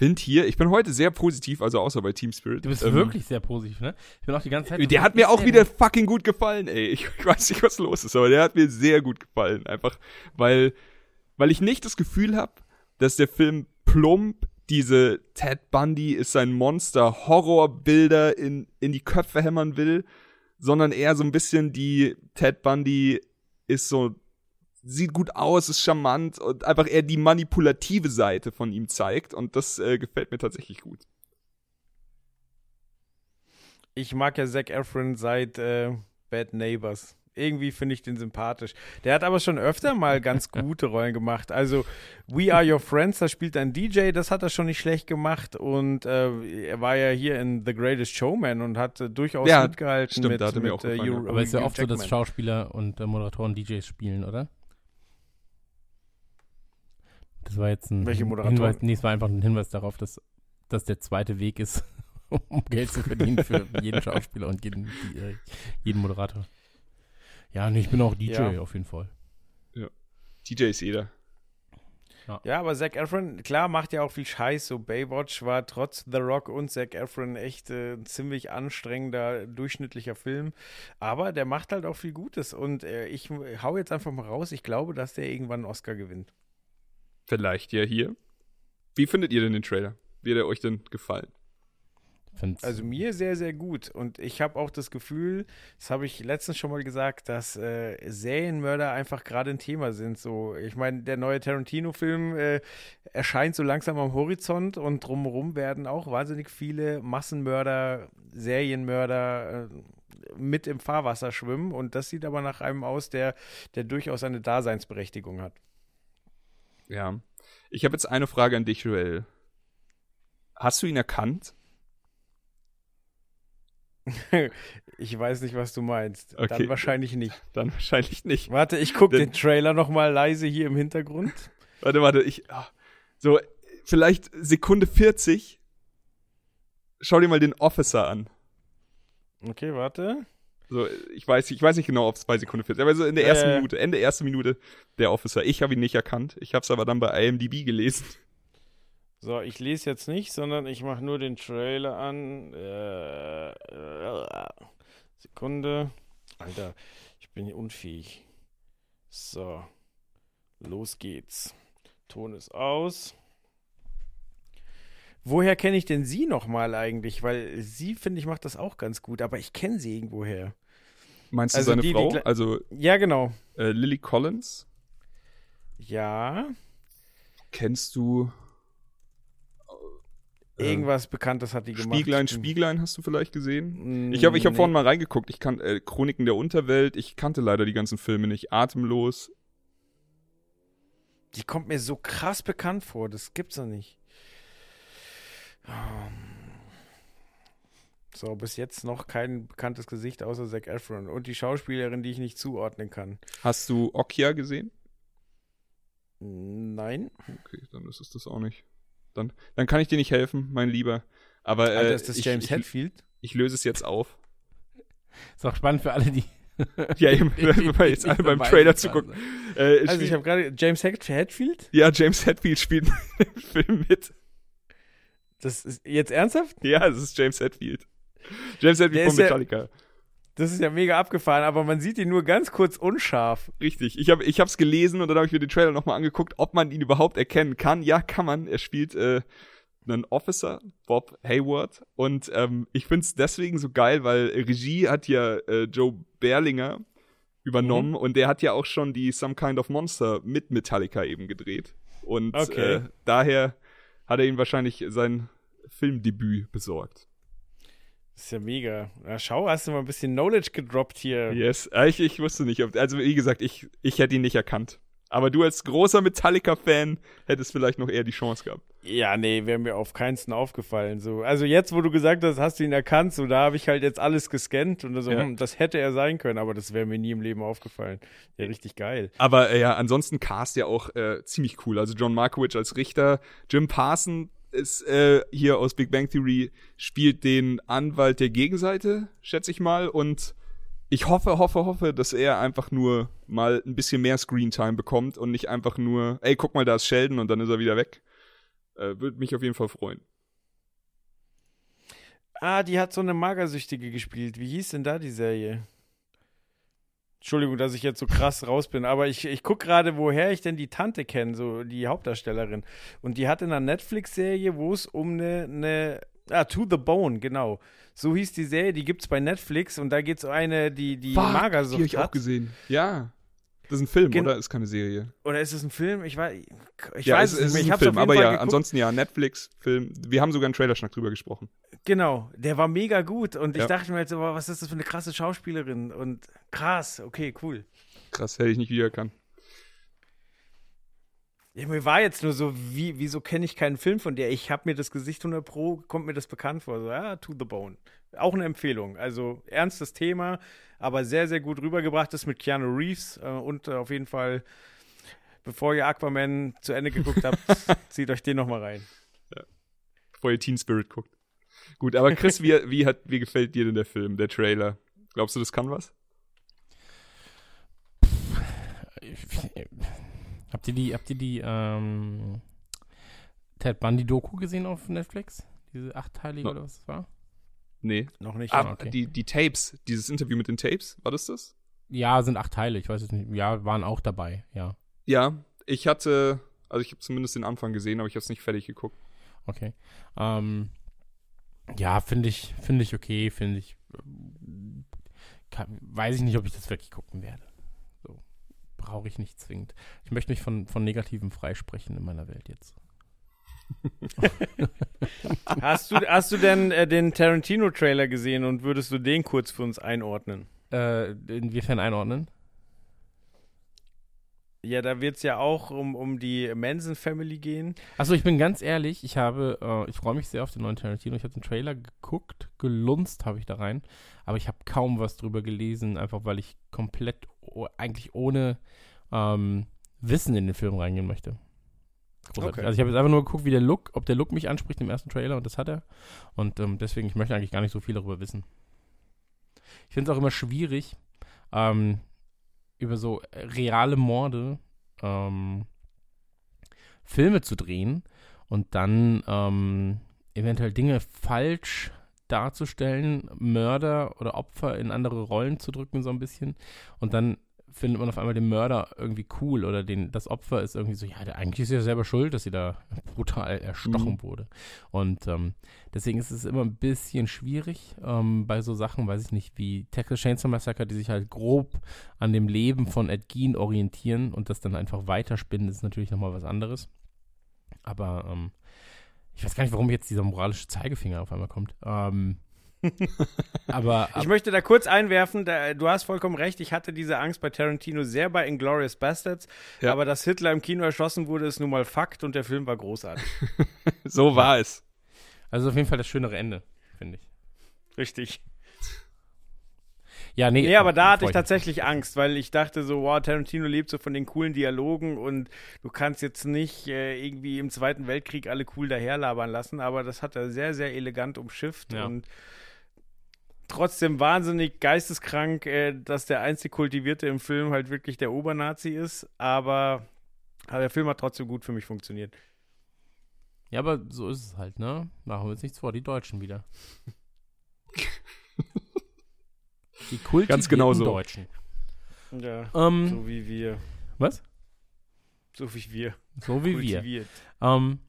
S4: finde hier, ich bin heute sehr positiv, also außer bei Team Spirit.
S2: Du bist
S4: ähm,
S2: wirklich sehr positiv, ne? Ich bin auch die ganze Zeit.
S4: Der hat mir auch wieder fucking gut gefallen, ey. Ich, ich weiß nicht, was los ist, aber der hat mir sehr gut gefallen. Einfach, weil, weil ich nicht das Gefühl habe, dass der Film plump diese Ted Bundy ist ein Monster Horrorbilder in, in die Köpfe hämmern will, sondern eher so ein bisschen die Ted Bundy ist so, sieht gut aus, ist charmant und einfach eher die manipulative Seite von ihm zeigt und das äh, gefällt mir tatsächlich gut.
S3: Ich mag ja Zac Efron seit äh, Bad Neighbors. Irgendwie finde ich den sympathisch. Der hat aber schon öfter mal ganz (laughs) gute Rollen gemacht. Also We Are Your Friends, da spielt ein DJ, das hat er schon nicht schlecht gemacht. Und äh, er war ja hier in The Greatest Showman und hat äh, durchaus
S4: Ja,
S3: mitgehalten
S4: stimmt,
S3: mit,
S4: da hat er mir
S3: mit
S4: auch gefallen,
S3: Hugh-
S4: ja.
S2: Aber es ist ja oft so, dass
S3: Jackman.
S2: Schauspieler und äh, Moderatoren DJs spielen, oder? Das war jetzt ein
S3: Welche Moderatoren?
S2: Hinweis, nee, es war einfach ein Hinweis darauf, dass das der zweite Weg ist, (laughs) um Geld zu verdienen für (laughs) jeden Schauspieler und jeden, die, äh, jeden Moderator. Ja, nee, ich bin auch DJ
S3: Ja.
S2: auf jeden Fall.
S4: DJ ist jeder.
S2: Ja.
S3: Ja, aber Zac Efron, klar, macht ja auch viel Scheiß. So Baywatch war trotz The Rock und Zac Efron echt äh, ein ziemlich anstrengender, durchschnittlicher Film. Aber der macht halt auch viel Gutes. Und äh, ich hau jetzt einfach mal raus, ich glaube, dass der irgendwann einen Oscar gewinnt.
S4: Vielleicht ja hier. Wie findet ihr denn den Trailer? Wie hat er euch denn gefallen?
S2: Find's,
S3: Also mir sehr, sehr gut. Und ich habe auch das Gefühl, das habe ich letztens schon mal gesagt, dass äh, Serienmörder einfach gerade ein Thema sind. So, ich meine, der neue Tarantino-Film äh, erscheint so langsam am Horizont und drumherum werden auch wahnsinnig viele Massenmörder, Serienmörder äh, mit im Fahrwasser schwimmen. Und das sieht aber nach einem aus, der, der durchaus eine Daseinsberechtigung hat.
S4: Ja. Ich habe jetzt eine Frage an dich, Joel. Hast du ihn erkannt? (laughs)
S3: ich weiß nicht, was du meinst.
S4: Okay.
S3: Dann wahrscheinlich nicht. (laughs)
S4: Dann wahrscheinlich nicht.
S3: Warte, ich gucke den Trailer noch mal leise hier im Hintergrund. (laughs)
S4: Warte, warte, ich. ah, so, vielleicht Sekunde 40. Schau dir mal den Officer an.
S3: Okay, warte.
S4: So, ich weiß, ich weiß nicht genau, ob es bei Sekunde 40 aber so in der ersten
S3: Äh.
S4: Minute, Ende erste Minute der Officer. Ich habe ihn nicht erkannt. Ich habe es aber dann bei IMDb gelesen.
S3: So, ich lese jetzt nicht, sondern ich mache nur den Trailer an. Äh, äh, Sekunde. Alter, ich bin hier unfähig. So, los geht's. Ton ist aus. Woher kenne ich denn sie nochmal eigentlich? Weil sie, finde ich, macht das auch ganz gut, aber ich kenne sie irgendwoher.
S4: Meinst du
S3: Also
S4: seine
S3: die, die
S4: Frau?
S3: gle-
S4: also
S3: Ja, genau.
S4: äh, Lily Collins?
S3: Ja,
S4: Kennst du äh,
S3: irgendwas Bekanntes hat die gemacht.
S4: Spieglein, Spieglein hast du vielleicht gesehen?
S3: Mm,
S4: Ich habe ich hab
S3: nee.
S4: vorhin mal reingeguckt. Ich kann äh, Chroniken der Unterwelt. Ich kannte leider die ganzen Filme nicht. Atemlos.
S3: Die kommt mir so krass bekannt vor, das gibt's doch nicht. Ähm. So, bis jetzt noch kein bekanntes Gesicht außer Zac Efron und die Schauspielerin, die ich nicht zuordnen kann.
S4: Hast du Okja gesehen?
S3: Nein.
S4: Okay, dann ist es das auch nicht. Dann, dann kann ich dir nicht helfen, mein Lieber. Aber äh,
S3: Alter, ist das
S4: ich,
S3: James
S4: ich,
S3: Hetfield?
S4: ich löse es jetzt auf.
S2: ist auch spannend für alle, die.
S4: Ja, eben, (laughs) wenn jetzt alle beim Trailer zugucken. Äh,
S3: Also ich habe gerade James Het- Hetfield?
S4: ja, James Hetfield spielt (laughs) im Film mit.
S3: Das ist jetzt ernsthaft?
S4: Ja, es ist James Hetfield. James Hetfield von
S3: ist ja-
S4: Metallica.
S3: Das ist ja mega abgefahren, aber man sieht ihn nur ganz kurz unscharf.
S4: Richtig. Ich habe ich hab's gelesen und dann habe ich mir den Trailer nochmal angeguckt, ob man ihn überhaupt erkennen kann. Ja, kann man. Er spielt äh, einen Officer, Bob Hayward. Und ähm, ich find's deswegen so geil, weil Regie hat ja äh, Joe Berlinger übernommen und der hat ja auch schon die Some Kind of Monster mit Metallica eben gedreht. Und
S3: Okay.
S4: äh, daher hat er ihm wahrscheinlich sein Filmdebüt besorgt.
S3: Das ist ja mega. Na, schau, hast du mal ein bisschen Knowledge gedroppt hier.
S4: Yes, Äh, ich, ich wusste nicht, ob, also wie gesagt, ich, ich hätte ihn nicht erkannt. Aber du als großer Metallica-Fan hättest vielleicht noch eher die Chance gehabt.
S3: Ja, nee, wäre mir auf keinsten aufgefallen. So. Also jetzt, wo du gesagt hast, hast du ihn erkannt, so da habe ich halt jetzt alles gescannt und so,
S4: Ja.
S3: hm, das hätte er sein können, aber das wäre mir nie im Leben aufgefallen. Ja, richtig geil.
S4: Aber äh, ja, ansonsten Cast ja auch äh, ziemlich cool. Also John Markovich als Richter, Jim Parson ist äh, hier aus Big Bang Theory, spielt den Anwalt der Gegenseite, schätze ich mal. Und ich hoffe, hoffe, hoffe, dass er einfach nur mal ein bisschen mehr Screentime bekommt und nicht einfach nur, ey, guck mal, da ist Sheldon und dann ist er wieder weg. Äh, Würde mich auf jeden Fall freuen.
S3: Ah, die hat so eine Magersüchtige gespielt. Wie hieß denn da die Serie? Entschuldigung, dass ich jetzt so krass raus bin, aber ich, ich gucke gerade, woher ich denn die Tante kenne, so die Hauptdarstellerin. Und die hat in einer Netflix-Serie, wo es um eine, eine Ah, To the Bone, genau. So hieß die Serie, die gibt's bei Netflix und da geht's um eine, die die
S4: Fuck,
S3: Magersucht
S4: die hab ich auch
S3: hat.
S4: gesehen. Ja. Das ist ein Film,
S3: Gen-
S4: oder? Ist keine Serie.
S3: Oder ist es ein Film? Ich weiß, ich
S4: ja,
S3: weiß
S4: es,
S3: es nicht
S4: ist
S3: Ich
S4: ein Film, aber
S3: Fall
S4: ja,
S3: geguckt.
S4: ansonsten ja, Netflix, Film. Wir haben sogar einen Trailerschnack drüber gesprochen.
S3: Genau, der war mega gut und ich
S4: Ja.
S3: dachte mir jetzt, so, was ist das für eine krasse Schauspielerin und krass, okay, cool.
S4: Krass, hätte ich nicht wiedererkannt.
S3: Ja, mir war jetzt nur so, wie, wieso kenne ich keinen Film von der? Ich habe mir das Gesicht 100 Pro, kommt mir das bekannt vor. So, ja, To the Bone. Auch eine Empfehlung. Also, ernstes Thema, aber sehr, sehr gut rübergebracht ist mit Keanu Reeves äh, und äh, auf jeden Fall, bevor ihr Aquaman zu Ende geguckt habt, (laughs) zieht euch den nochmal rein.
S4: Bevor ihr Teen Spirit guckt. Gut, aber Chris, wie, wie, hat, wie gefällt dir denn der Film, der Trailer? Glaubst du, das kann was?
S2: Habt ihr die, habt ihr die ähm, Ted Bundy Doku gesehen auf Netflix? Diese achtteilige
S4: No.
S2: oder was das war?
S4: Nee.
S3: Noch nicht.
S4: Ah,
S2: okay.
S4: die, die Tapes, dieses Interview mit den Tapes, war das das?
S2: Ja, sind acht Teile, ich weiß es nicht. Ja, waren auch dabei, ja.
S4: Ja, ich hatte, also ich habe zumindest den Anfang gesehen, aber ich habe es nicht fertig geguckt.
S2: Okay. Ähm, ja, finde ich, finde ich okay, finde ich. ähm, Kann, weiß ich nicht, ob ich das wirklich gucken werde. So. Brauche ich nicht zwingend. Ich möchte mich von, von Negativen freisprechen in meiner Welt jetzt. (laughs)
S3: Hast du, hast du denn äh, den Tarantino-Trailer gesehen und würdest du den kurz für uns einordnen?
S2: Äh, inwiefern einordnen?
S3: Ja, da wird es ja auch um, um die Manson Family gehen.
S2: Achso, ich bin ganz ehrlich, ich habe, äh, ich freue mich sehr auf den neuen Tarantino. Ich habe den Trailer geguckt, gelunzt habe ich da rein, aber ich habe kaum was drüber gelesen, einfach weil ich komplett eigentlich ohne ähm, Wissen in den Film reingehen möchte. Großartig.
S3: Okay.
S2: Also ich habe jetzt einfach nur geguckt, wie der Look, ob der Look mich anspricht im ersten Trailer und das hat er. Und ähm, deswegen, ich möchte eigentlich gar nicht so viel darüber wissen. Ich finde es auch immer schwierig, ähm, über so äh, reale Morde ähm, Filme zu drehen und dann ähm, eventuell Dinge falsch darzustellen, Mörder oder Opfer in andere Rollen zu drücken, so ein bisschen. Und dann findet man auf einmal den Mörder irgendwie cool oder den, das Opfer ist irgendwie so, ja, der, eigentlich ist ja selber schuld, dass sie da (laughs) brutal erstochen
S4: Mhm.
S2: wurde. Und ähm, deswegen ist es immer ein bisschen schwierig ähm, bei so Sachen, weiß ich nicht, wie Texas Chainsaw Massacre, die sich halt grob an dem Leben von Ed Gein orientieren und das dann einfach weiterspinnen, ist natürlich nochmal was anderes. Aber ähm, ich weiß gar nicht, warum jetzt dieser moralische Zeigefinger auf einmal kommt. Ähm, aber (laughs)
S3: Ich möchte da kurz einwerfen, da, du hast vollkommen recht, ich hatte diese Angst bei Tarantino sehr bei Inglourious Bastards,
S4: Ja.
S3: aber dass Hitler im Kino erschossen wurde, ist nun mal Fakt und der Film war großartig. (laughs)
S4: So war es.
S2: also auf jeden Fall das schönere Ende, finde ich.
S3: Richtig.
S2: Ja, nee.
S3: Nee, aber da hatte ich tatsächlich Angst, weil ich dachte so, wow, Tarantino lebt so von den coolen Dialogen und du kannst jetzt nicht äh, irgendwie im Zweiten Weltkrieg alle cool daherlabern lassen, aber das hat er sehr, sehr elegant umschifft
S2: Ja.
S3: und trotzdem wahnsinnig geisteskrank, äh, dass der einzig Kultivierte im Film halt wirklich der Obernazi ist, aber, aber der Film hat trotzdem gut für mich funktioniert.
S2: Ja, aber so ist es halt, ne? Machen wir uns nichts vor, die Deutschen wieder. die (laughs) kultivierten
S4: Ganz genau so.
S2: Deutschen.
S3: Ja,
S2: Ähm,
S3: so wie wir.
S2: was?
S3: So wie wir.
S2: So wie wir.
S3: Kultiviert.
S2: Ähm,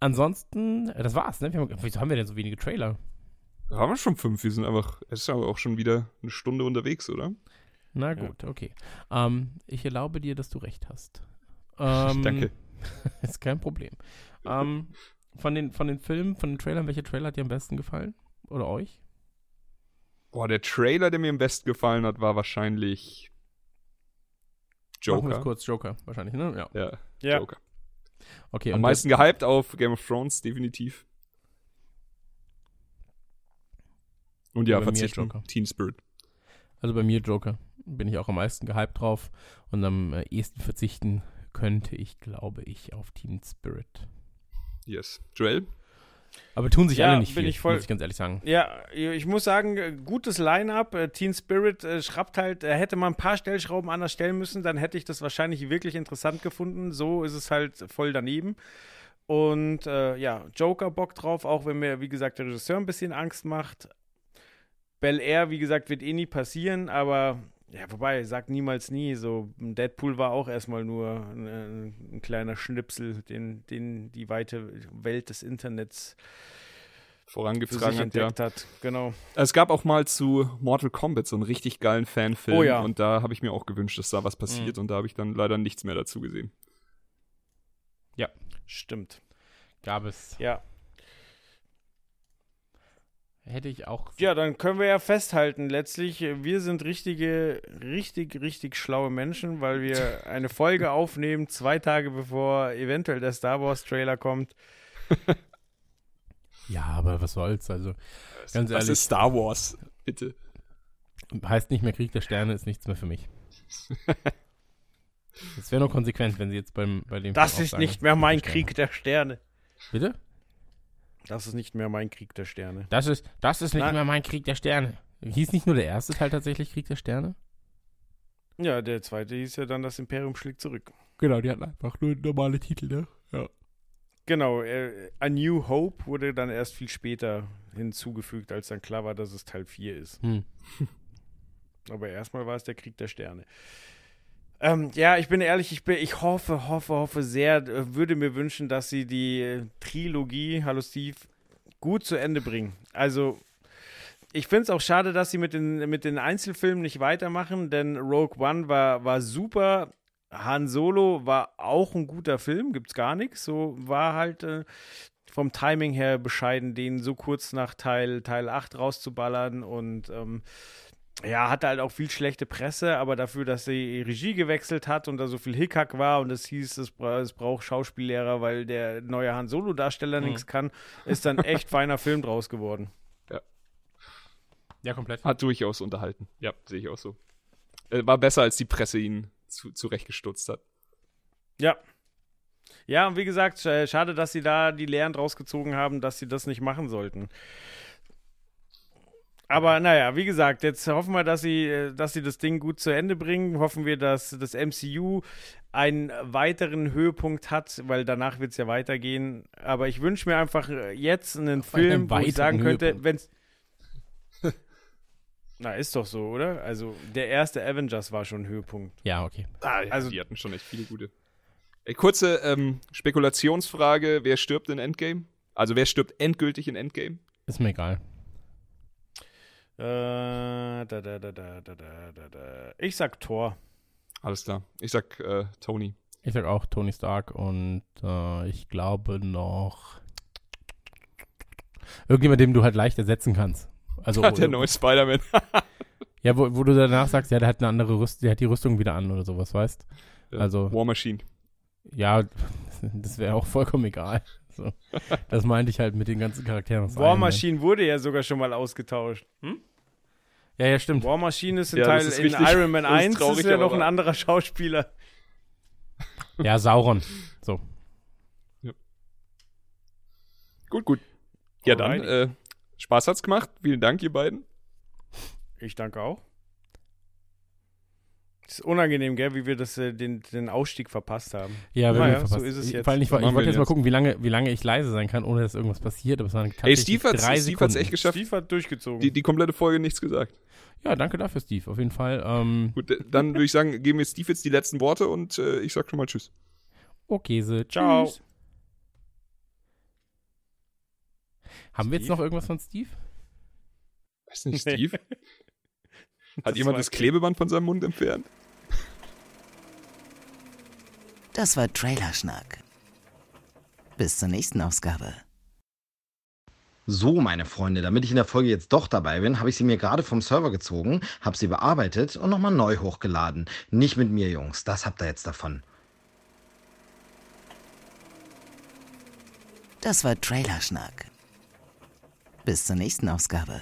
S2: ansonsten, äh, das war's, ne? Wir haben, wieso haben wir denn so wenige Trailer?
S4: Da haben wir schon fünf. Wir sind einfach, es ist aber auch schon wieder eine Stunde unterwegs, oder?
S2: Na
S3: Ja.
S2: gut, okay. Ähm, ich erlaube dir, dass du recht hast. (laughs) Ähm,
S4: Danke. (laughs)
S2: Ist kein Problem. Ähm, von, den, von den Filmen, von den Trailern, welcher Trailer hat dir am besten gefallen? Oder euch?
S4: Boah, der Trailer, der mir am besten gefallen hat, war wahrscheinlich
S2: Machen wir es
S4: Joker.
S2: kurz, Joker, wahrscheinlich, ne? Ja.
S4: Ja,
S3: Ja.
S4: Joker.
S2: Okay,
S4: Am
S2: und
S4: meisten gehypt auf Game of Thrones, definitiv. Und ja,
S2: Bei mir
S4: verzichten.
S2: Joker.
S4: Teen Spirit.
S2: Also bei mir Joker. Bin ich auch am meisten gehypt drauf. Und am äh, ehesten verzichten könnte ich, glaube ich, auf Team Spirit.
S4: Yes. Joel?
S2: Aber tun sich
S3: Ja,
S2: alle nicht
S3: bin
S2: viel,
S3: ich voll-
S2: muss ich ganz ehrlich sagen.
S3: Ja, ich muss sagen, äh, gutes Line-Up. Äh, Teen Spirit äh, schraubt halt, er hätte mal ein paar Stellschrauben anders stellen müssen, dann hätte ich das wahrscheinlich wirklich interessant gefunden. So ist es halt voll daneben. Und äh, ja, Joker Bock drauf, auch wenn mir, wie gesagt, der Regisseur ein bisschen Angst macht. Bel Air, wie gesagt, wird eh nie passieren, aber ja, wobei, sagt niemals nie. So, Deadpool war auch erstmal nur ein, ein kleiner Schnipsel, den, den die weite Welt des Internets
S4: Vorangetragen hat, ja.
S3: entdeckt hat. Genau.
S4: Es gab auch mal zu Mortal Kombat so einen richtig geilen Fanfilm.
S3: Oh ja.
S4: Und da habe ich mir auch gewünscht, dass da was passiert.
S2: Mhm.
S4: Und da habe ich dann leider nichts mehr dazu gesehen.
S3: Stimmt.
S2: Gab es.
S3: Ja.
S2: Hätte ich auch.
S3: Ja, dann können wir ja festhalten, letztlich, äh, wir sind richtige, richtig, richtig schlaue Menschen, weil wir (laughs) eine Folge aufnehmen, zwei Tage bevor eventuell der Star Wars Trailer kommt.
S2: Ja, aber was soll's. Also, Ganz
S4: Was
S2: ehrlich.
S4: ist Star Wars? Bitte.
S2: heißt nicht mehr Krieg der Sterne, ist nichts mehr für mich. (laughs) Es wäre nur konsequent, wenn sie jetzt beim, bei dem.
S3: Das
S2: Film
S3: ist
S2: sagen,
S3: nicht mehr mein
S2: der Sterne.
S3: Krieg der Sterne.
S2: Bitte?
S3: Das ist nicht mehr mein Krieg der Sterne.
S2: Das ist, das ist nicht
S3: Nein.
S2: mehr mein Krieg der Sterne. Hieß nicht nur der erste Teil tatsächlich Krieg der Sterne?
S3: Ja, der zweite hieß ja dann Das Imperium schlägt zurück.
S2: Genau, die hatten einfach nur normale Titel, ne? Ja.
S3: Genau, äh, A New Hope wurde dann erst viel später hinzugefügt, als dann klar war, dass es Teil 4 ist.
S2: Hm.
S3: Aber erstmal war es der Krieg der Sterne. Ähm, ja, ich bin ehrlich, ich, bin, ich hoffe, hoffe, hoffe sehr, äh, würde mir wünschen, dass sie die äh, Trilogie, hallo Steve, gut zu Ende bringen. Also, ich finde es auch schade, dass sie mit den, mit den Einzelfilmen nicht weitermachen, denn Rogue One war, war super. Han Solo war auch ein guter Film, gibt's gar nichts. So war halt äh, vom Timing her bescheiden, den so kurz nach Teil, Teil 8 rauszuballern und ähm, ja, hatte halt auch viel schlechte Presse, aber dafür, dass sie Regie gewechselt hat und da so viel Hickhack war und es hieß, es, bra es braucht Schauspiellehrer, weil der neue Han Solo-Darsteller
S2: Mhm.
S3: nichts kann, ist dann echt feiner Film draus geworden.
S2: Ja, komplett.
S4: Hat durchaus unterhalten. Ja, sehe ich auch so. Äh, war besser, als die Presse ihn zu, zurechtgestutzt hat.
S3: Ja. Ja, und wie gesagt, sch- schade, dass sie da die Lehren draus gezogen haben, dass sie das nicht machen sollten. Aber naja, wie gesagt, jetzt hoffen wir, dass sie, äh, dass sie das Ding gut zu Ende bringen. Hoffen wir, dass das MCU einen weiteren Höhepunkt hat, weil danach wird es ja weitergehen. Aber ich wünsche mir einfach äh, jetzt einen
S2: Auf einen
S3: Film, wo ich sagen könnte, wenn es. (laughs) Na, ist doch so, oder? Also, der erste Avengers war schon ein Höhepunkt.
S2: Ja, okay.
S3: Also-
S4: also, die hatten schon echt viele gute. Ey, kurze ähm, Spekulationsfrage: Wer stirbt in Endgame? Also, wer stirbt endgültig in Endgame?
S2: Ist mir egal.
S3: Äh, da, da, da, da, da, da, da. Ich sag Thor.
S4: Alles klar. Ich sag äh, Tony.
S2: Ich sag auch Tony Stark und äh, ich glaube noch irgendjemand, dem du halt leicht ersetzen kannst. Also ja,
S4: der neue Spider-Man. (laughs)
S2: ja, wo, wo, du danach sagst, ja, der hat eine andere Rüstung, der hat die Rüstung wieder an oder sowas, weißt? Also
S4: War Machine.
S2: Ja, (laughs) das wäre auch vollkommen egal. So. Das meinte ich halt mit den ganzen Charakteren. aus
S3: War
S2: Man.
S3: Machine wurde ja sogar schon mal ausgetauscht.
S2: Ja, ja, stimmt.
S3: War Machine ist in
S4: Ja,
S3: Teil
S4: ist
S3: in
S4: richtig.
S3: Iron Man
S4: Das ist
S3: 1
S4: traurig,
S3: ist ja noch ein anderer Schauspieler.
S2: Ja, Sauron. So.
S4: Gut, gut. Ja, dann,
S3: Alrighty.
S4: äh, Spaß hat's gemacht. Vielen Dank, ihr beiden.
S3: Ich danke auch. Es ist unangenehm, gell, wie wir das, äh, den, den Ausstieg verpasst haben.
S2: Ja, wir
S3: Naja,
S2: haben
S3: so
S2: verpasst.
S3: ist es jetzt.
S2: Vor allem, ich, ich wollte jetzt mal gucken, wie lange, wie lange ich leise sein kann, ohne dass irgendwas passiert. Aber es waren
S4: Ey, Steve Steve hat's
S2: Sekunden.
S4: echt geschafft.
S3: Steve hat durchgezogen.
S4: Die, die komplette Folge nichts gesagt.
S2: Ja, danke dafür, Steve. Auf jeden Fall. Ähm,
S4: Gut, dann würde ich sagen, geben wir Steve jetzt die letzten Worte und äh, ich sag schon mal Tschüss.
S2: okay, so.
S3: Ciao.
S2: Tschüss. Haben wir jetzt
S3: Steve?
S2: noch irgendwas von Steve?
S4: Weiß nicht. Steve? (laughs) Hat
S3: Das
S4: jemand das Klebeband von seinem Mund entfernt?
S5: Das war Trailerschnack. Bis zur nächsten Ausgabe.
S6: So, meine Freunde, damit ich in der Folge jetzt doch dabei bin, habe ich sie mir gerade vom Server gezogen, habe sie bearbeitet und nochmal neu hochgeladen. Nicht mit mir, Jungs, das habt ihr jetzt davon.
S5: Das war Trailerschnack. Bis zur nächsten Ausgabe.